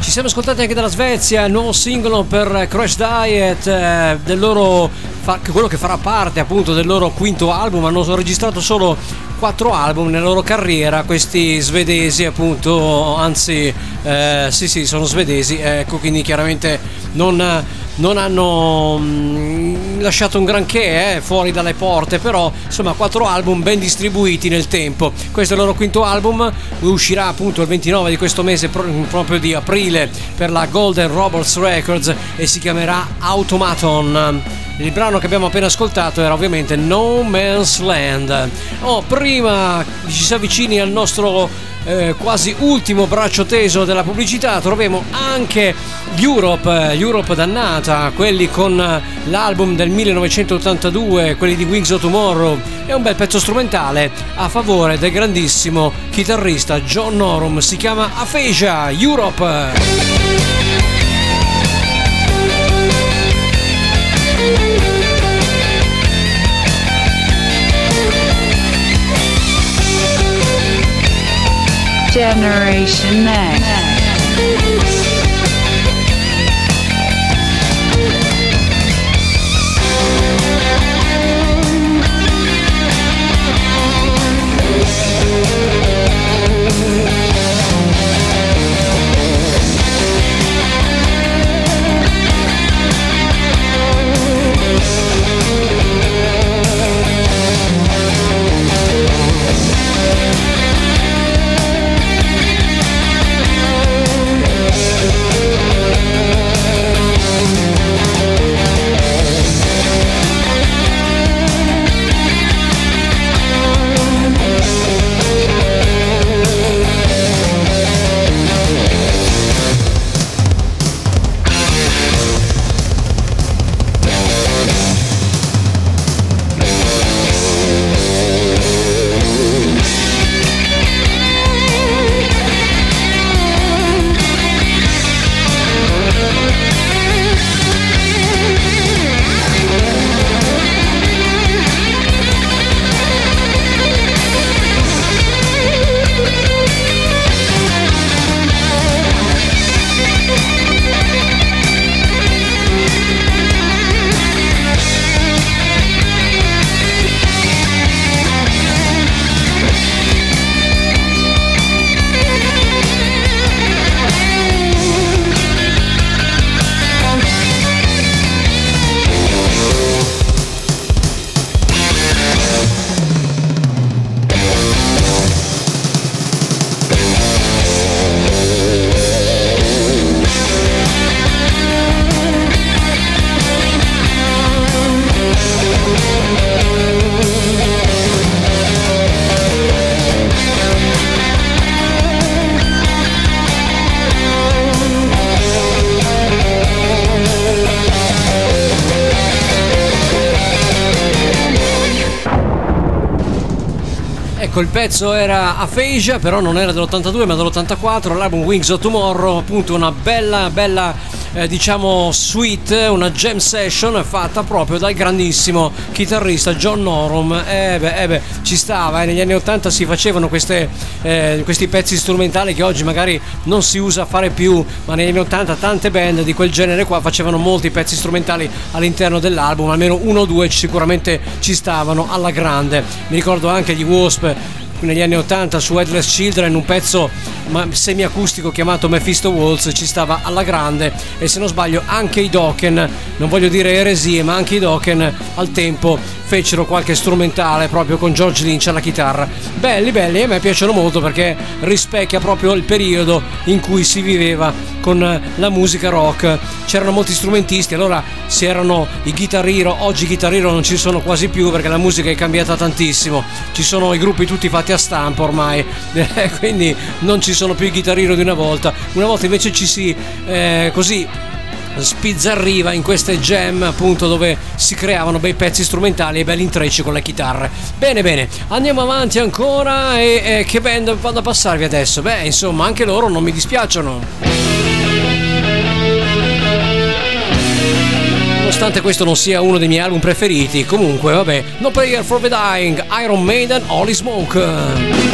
Ci siamo ascoltati anche dalla Svezia, il nuovo singolo per Crash Diet, eh, del loro, fa- quello che farà parte appunto del loro quinto album. Hanno registrato solo quattro album nella loro carriera, questi svedesi appunto, anzi eh, sì sì sono svedesi, ecco quindi chiaramente non, non hanno mm, lasciato un granché eh, fuori dalle porte, però insomma quattro album ben distribuiti nel tempo. Questo è il loro quinto album, uscirà appunto il 29 di questo mese, pro- proprio di aprile, per la Golden Robots Records e si chiamerà Automaton. Il brano che abbiamo appena ascoltato era ovviamente No Man's Land. Oh, prima ci si avvicini al nostro eh, quasi ultimo braccio teso della pubblicità, troviamo anche Europe, Europe dannata, quelli con eh, l'album del 1982, quelli di Wings of Tomorrow. È un bel pezzo strumentale a favore del grandissimo chitarrista John Norum, si chiama Aphasia Europe. Generation X. pezzo era Aphasia, però non era dell'82 ma dell'84, l'album Wings of Tomorrow, appunto una bella, bella, eh, diciamo, suite, una jam session fatta proprio dal grandissimo chitarrista John Norum. Eh beh, eh beh ci stava, eh, negli anni 80 si facevano queste, eh, questi pezzi strumentali che oggi magari non si usa a fare più, ma negli anni 80 tante band di quel genere qua facevano molti pezzi strumentali all'interno dell'album, almeno uno o due sicuramente ci stavano alla grande. Mi ricordo anche gli Wasp negli anni 80 su Headless Children un pezzo semiacustico chiamato Mephisto Waltz ci stava alla grande. E se non sbaglio anche i Dokken non voglio dire eresie ma anche i Dokken al tempo fecero qualche strumentale proprio con George Lynch alla chitarra. Belli belli e a me piacciono molto perché rispecchia proprio il periodo in cui si viveva con la musica rock. C'erano molti strumentisti allora si erano i Guitar oggi i Hero non ci sono quasi più perché la musica è cambiata tantissimo. Ci sono i gruppi tutti fatti a stampa ormai quindi non ci sono più i Guitar di una volta. Una volta invece ci si eh, così spizzarriva in queste jam appunto dove si creavano bei pezzi strumentali e belli intrecci con le chitarre. Bene bene andiamo avanti ancora e, e che band vado a passarvi adesso? Beh insomma anche loro non mi dispiacciono nonostante questo non sia uno dei miei album preferiti comunque vabbè No Prayer for the Dying Iron Maiden Holy Smoke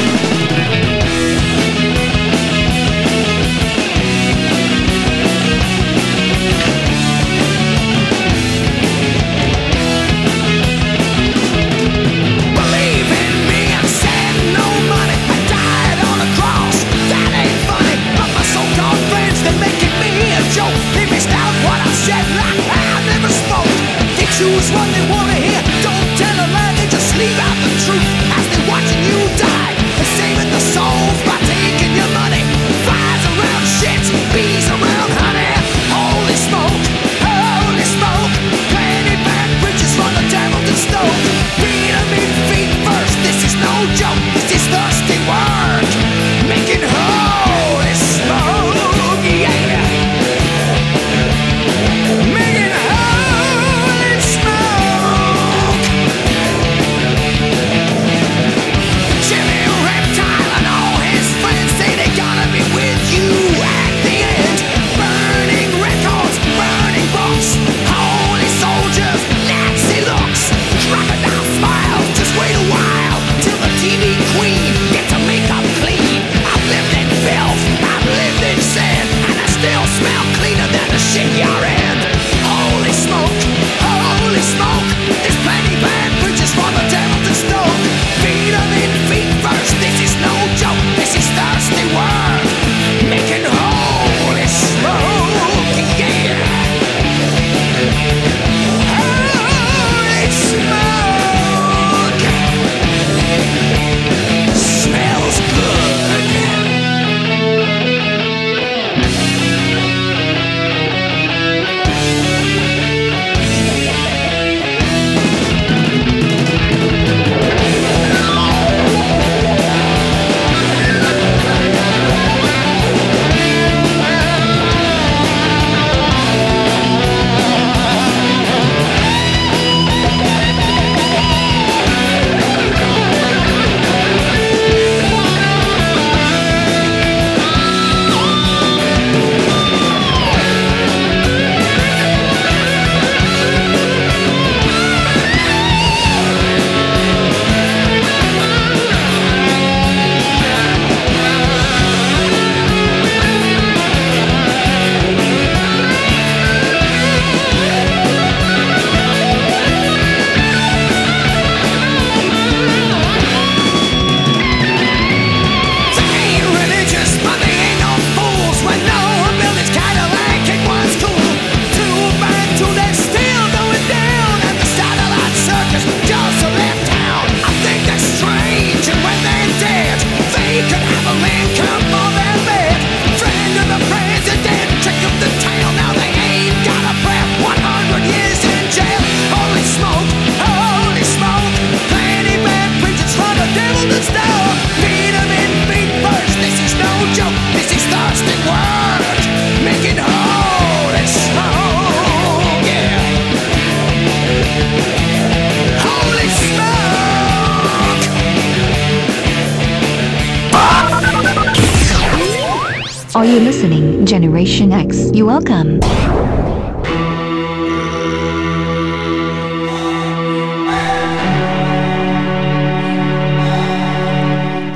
Are you listening, Generation X? You welcome.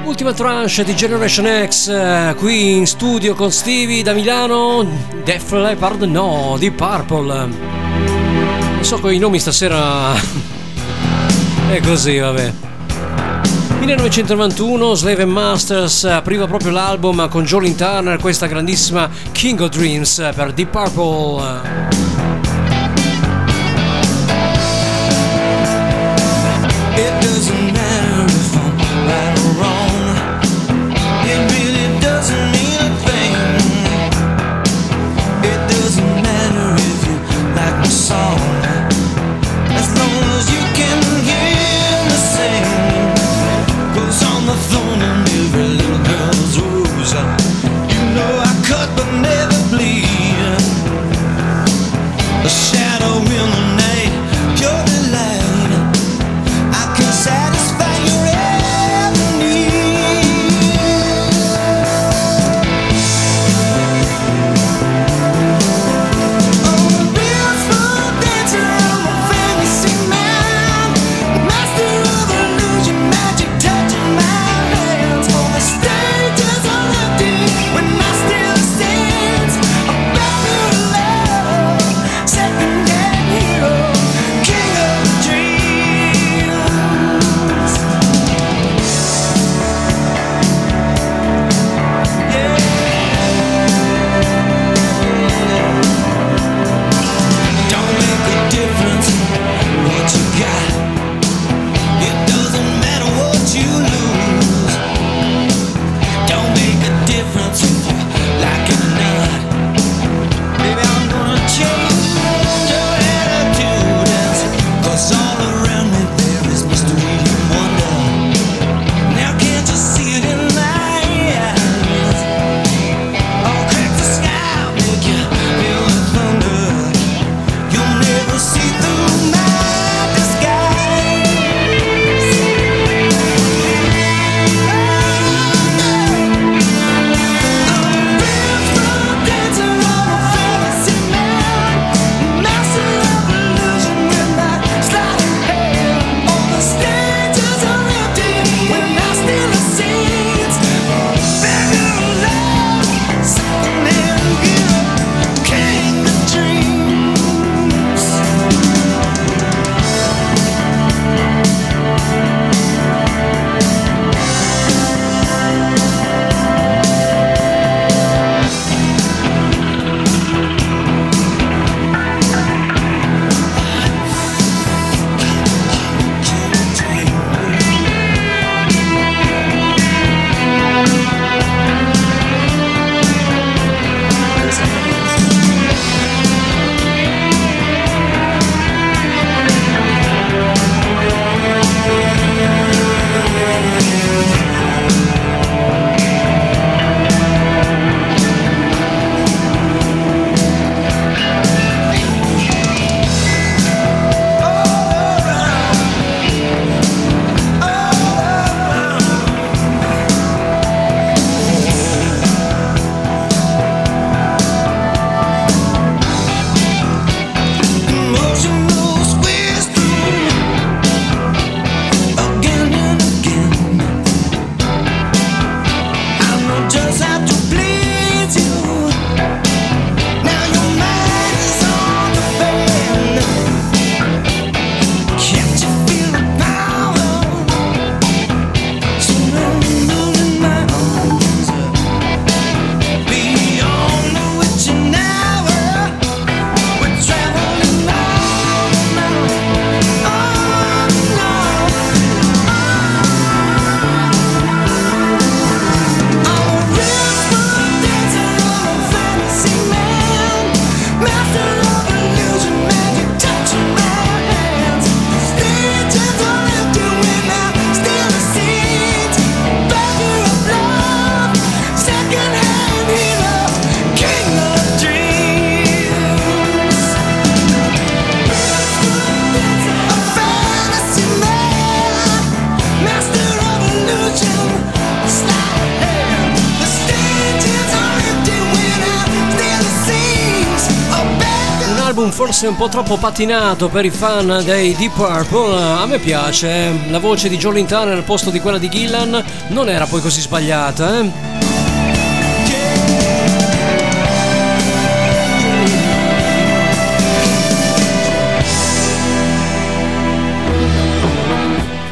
Ultima tranche di Generation X eh, qui in studio con Stevie da Milano. Def Leppard no, di Purple. Non so con i nomi stasera. È così, vabbè. 1991 Slave Masters apriva proprio l'album con Jolene Turner, questa grandissima King of Dreams per Deep Purple. It doesn't matter forse un po' troppo patinato per i fan dei Deep Purple. A me piace, la voce di Jolin Turner al posto di quella di Gillan non era poi così sbagliata, eh?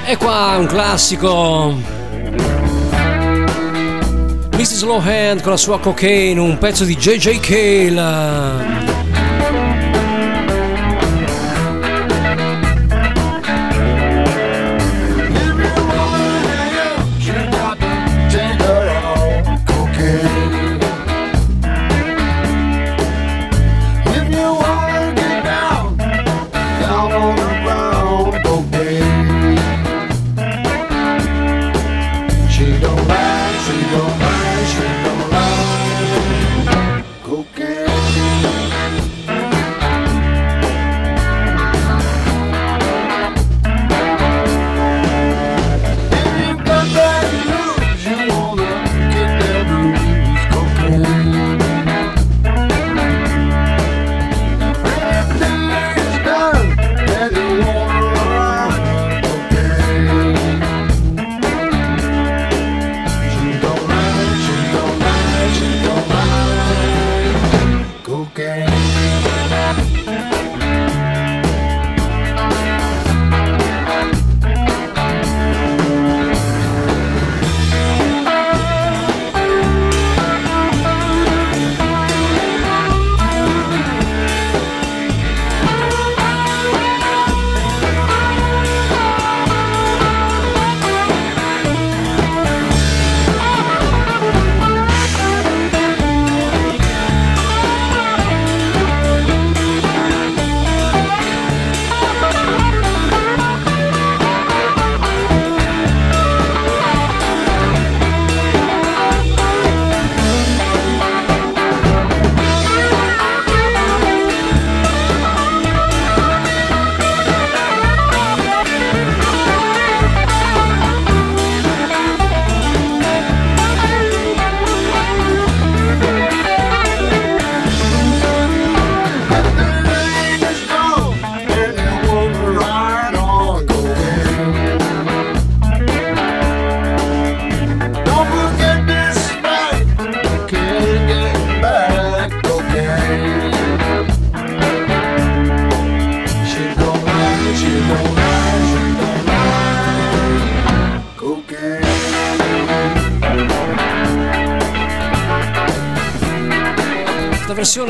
E qua un classico. Mrs. Lowhand con la sua cocaine, un pezzo di JJ Cale.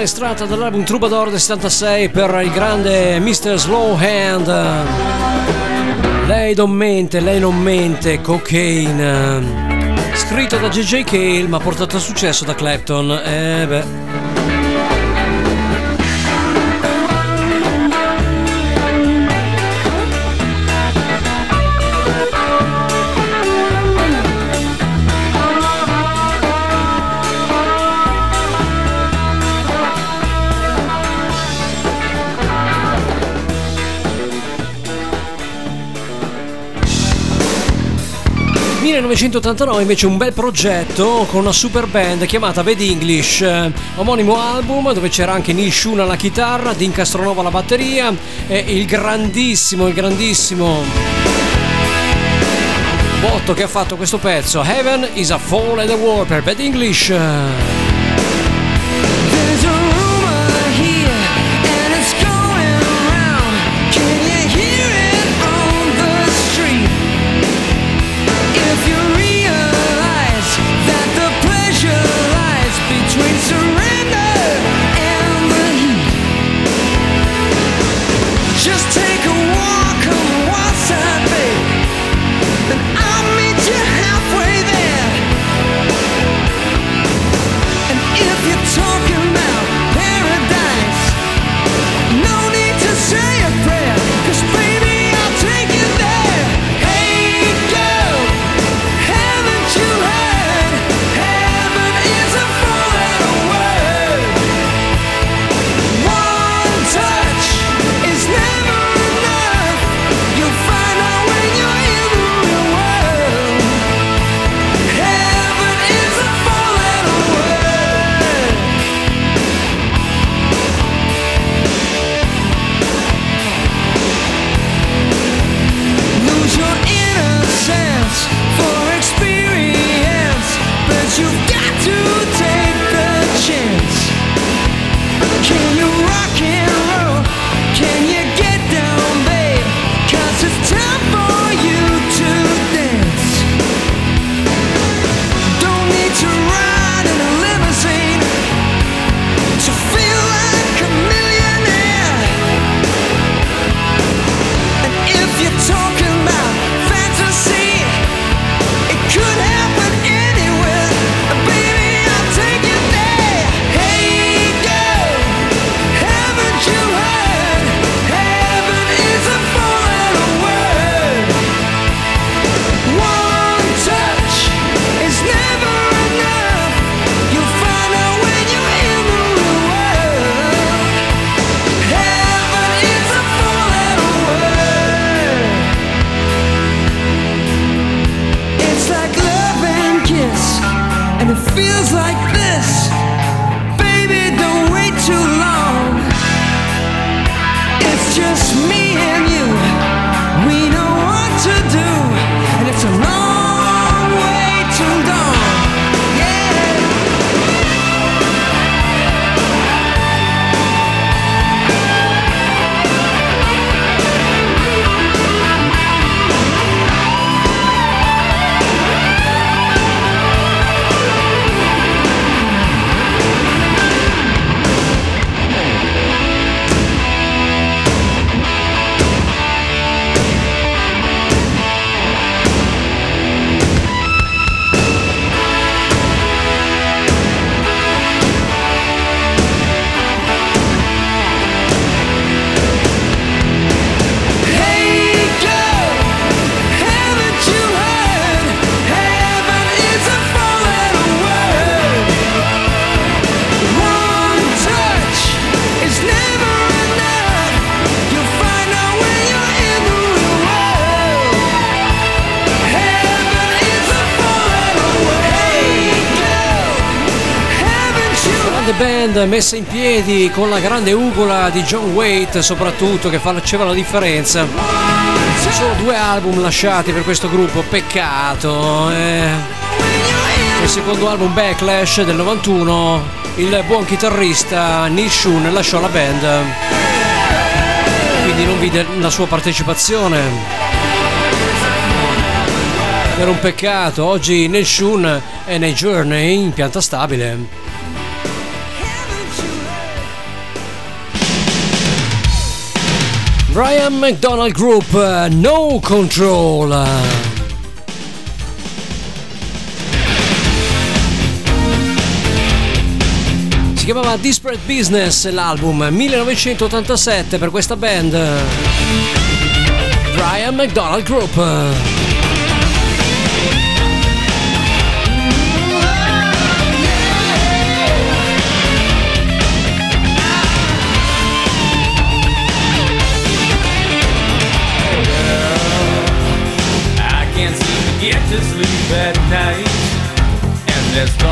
Estratta dall'album Troubadour del 76 per il grande Mr. Slowhand. Lei non mente, lei non mente, cocaine. Scritto da JJ Cale ma portato a successo da Clapton. Eh beh. 1989 invece un bel progetto con una super band chiamata Bad English, eh, omonimo album dove c'era anche Neil Shun alla chitarra, Dean Castronova alla batteria e il grandissimo, il grandissimo botto che ha fatto questo pezzo, Heaven is a Fall and a War per Bad English. Band messa in piedi con la grande ugola di John Waite soprattutto che faceva la differenza. Solo due album lasciati per questo gruppo, peccato. eh. Il secondo album Backlash del 91, il buon chitarrista Neil Shun lasciò la band. Quindi non vide la sua partecipazione. Era un peccato, oggi Neil Shun è nei Journey in pianta stabile. Brian McDonald Group, uh, No Control. Si chiamava Disparate Business l'album 1987 per questa band. Brian McDonald Group. And there's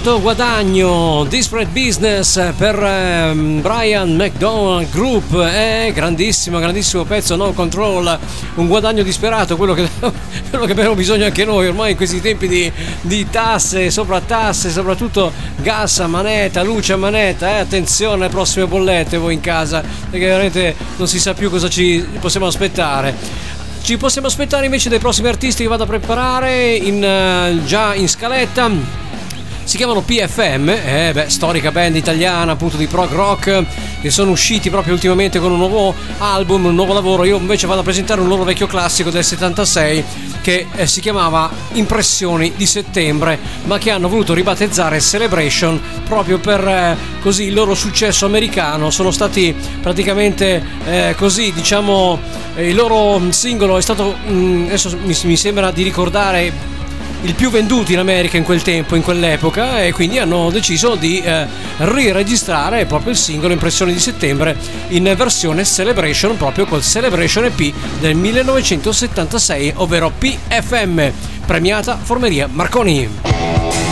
disperato guadagno, disparate business per ehm, Brian McDonald Group, è grandissimo, grandissimo pezzo, no control, un guadagno disperato, quello che, quello che abbiamo bisogno anche noi ormai in questi tempi di, di tasse, sopra tasse, soprattutto gas a manetta, luce a manetta, eh, attenzione alle prossime bollette voi in casa, perché veramente non si sa più cosa ci possiamo aspettare. Ci possiamo aspettare invece dei prossimi artisti che vado a preparare in, eh, già in scaletta. Si chiamano PFM, eh, beh, storica band italiana appunto di prog rock che sono usciti proprio ultimamente con un nuovo album, un nuovo lavoro. Io invece vado a presentare un loro vecchio classico del 76 che eh, si chiamava Impressioni di settembre, ma che hanno voluto ribattezzare Celebration proprio per eh, così il loro successo americano. Sono stati praticamente eh, così, diciamo, eh, il loro singolo è stato, mm, adesso mi, mi sembra di ricordare il più venduto in America in quel tempo, in quell'epoca, e quindi hanno deciso di eh, riregistrare proprio il singolo Impressioni di settembre in versione Celebration, proprio col Celebration EP del 1976, ovvero PFM, premiata Formeria Marconi.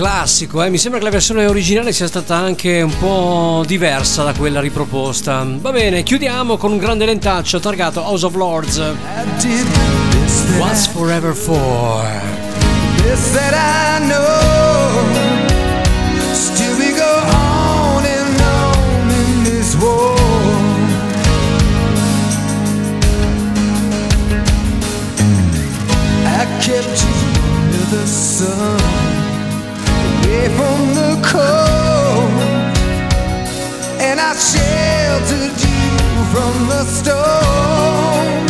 Classico, eh. mi sembra che la versione originale sia stata anche un po' diversa da quella riproposta. Va bene, chiudiamo con un grande lentaccio targato House of Lords. What's Forever For? This that I know, still we go on and on in this war. I kept you under the sun, away from the cold, and I sheltered you from the storm.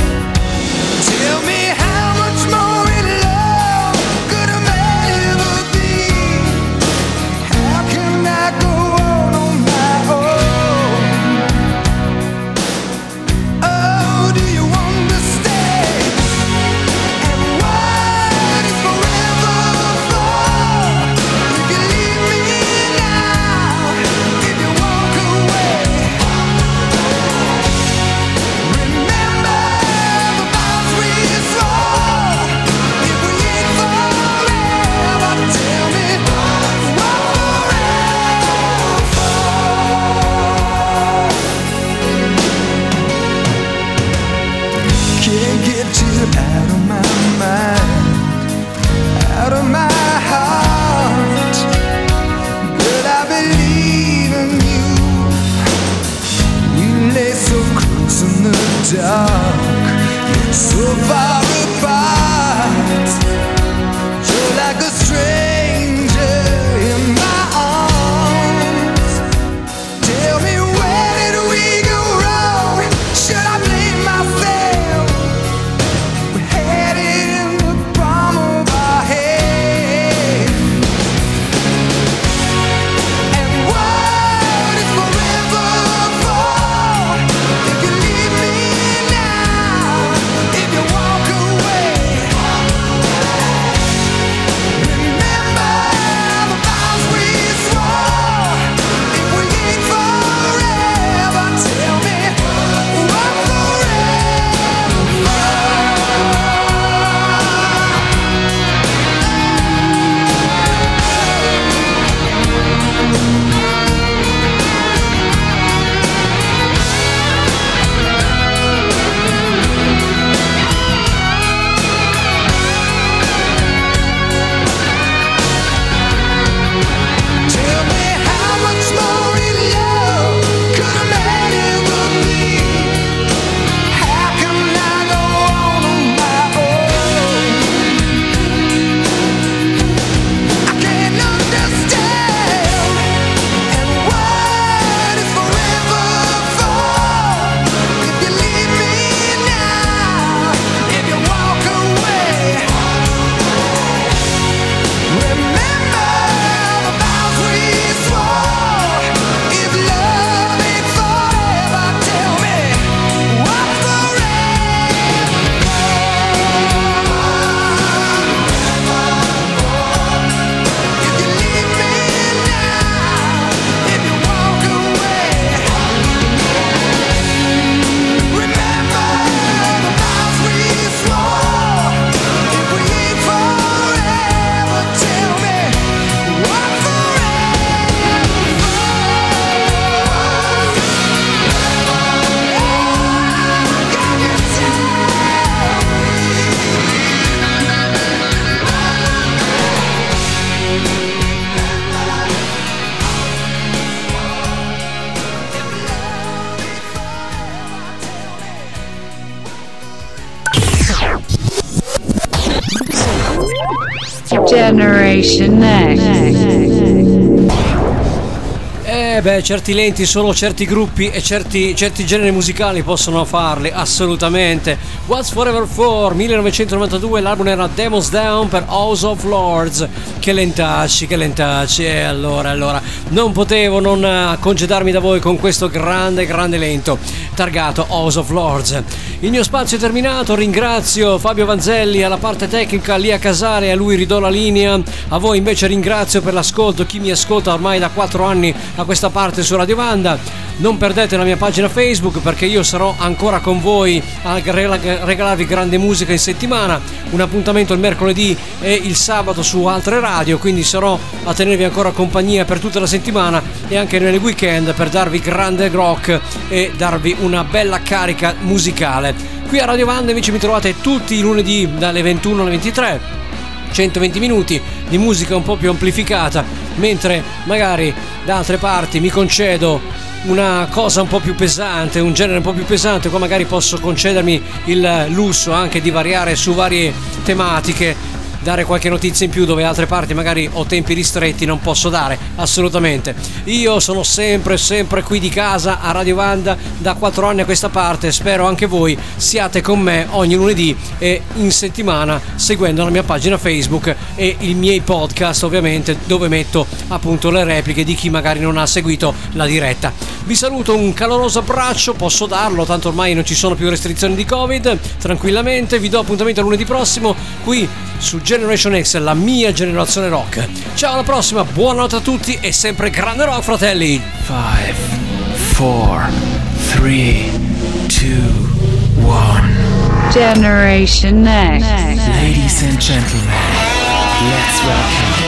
Dark, so far certi lenti solo certi gruppi e certi, certi generi musicali possono farli, assolutamente. What's Forever For 1992, l'album era Demons Down per House of Lords. Che lentacci, che lentacci. E allora, allora, non potevo non eh, congedarmi da voi con questo grande, grande lento, targato House of Lords. Il mio spazio è terminato, ringrazio Fabio Vanzelli alla parte tecnica, lì a Casare, a lui ridò la linea, a voi invece ringrazio per l'ascolto, chi mi ascolta ormai da 4 anni a questa parte su Radio Vanda. Non perdete la mia pagina Facebook perché io sarò ancora con voi a rega- regalarvi grande musica in settimana. Un appuntamento il mercoledì e il sabato su altre radio, quindi sarò a tenervi ancora compagnia per tutta la settimana e anche nelle weekend per darvi grande rock e darvi una bella carica musicale. Qui a Radio Vanda invece mi trovate tutti i lunedì dalle 21 alle 23 120 minuti di musica un po' più amplificata, mentre magari da altre parti mi concedo una cosa un po' più pesante, un genere un po' più pesante, qua magari posso concedermi il lusso anche di variare su varie tematiche dare qualche notizia in più dove altre parti magari ho tempi ristretti non posso dare. Assolutamente. Io sono sempre sempre qui di casa a Radio Vanda da 4 anni a questa parte. Spero anche voi siate con me ogni lunedì e in settimana seguendo la mia pagina Facebook e i miei podcast ovviamente dove metto appunto le repliche di chi magari non ha seguito la diretta. Vi saluto un caloroso abbraccio posso darlo tanto ormai non ci sono più restrizioni di covid. Tranquillamente vi do appuntamento lunedì prossimo qui su Generation X, la mia generazione rock. Ciao alla prossima, buonanotte a tutti e sempre grande rock fratelli! 5, 4, 3, 2, 1. Generation X. Ladies and gentlemen, let's welcome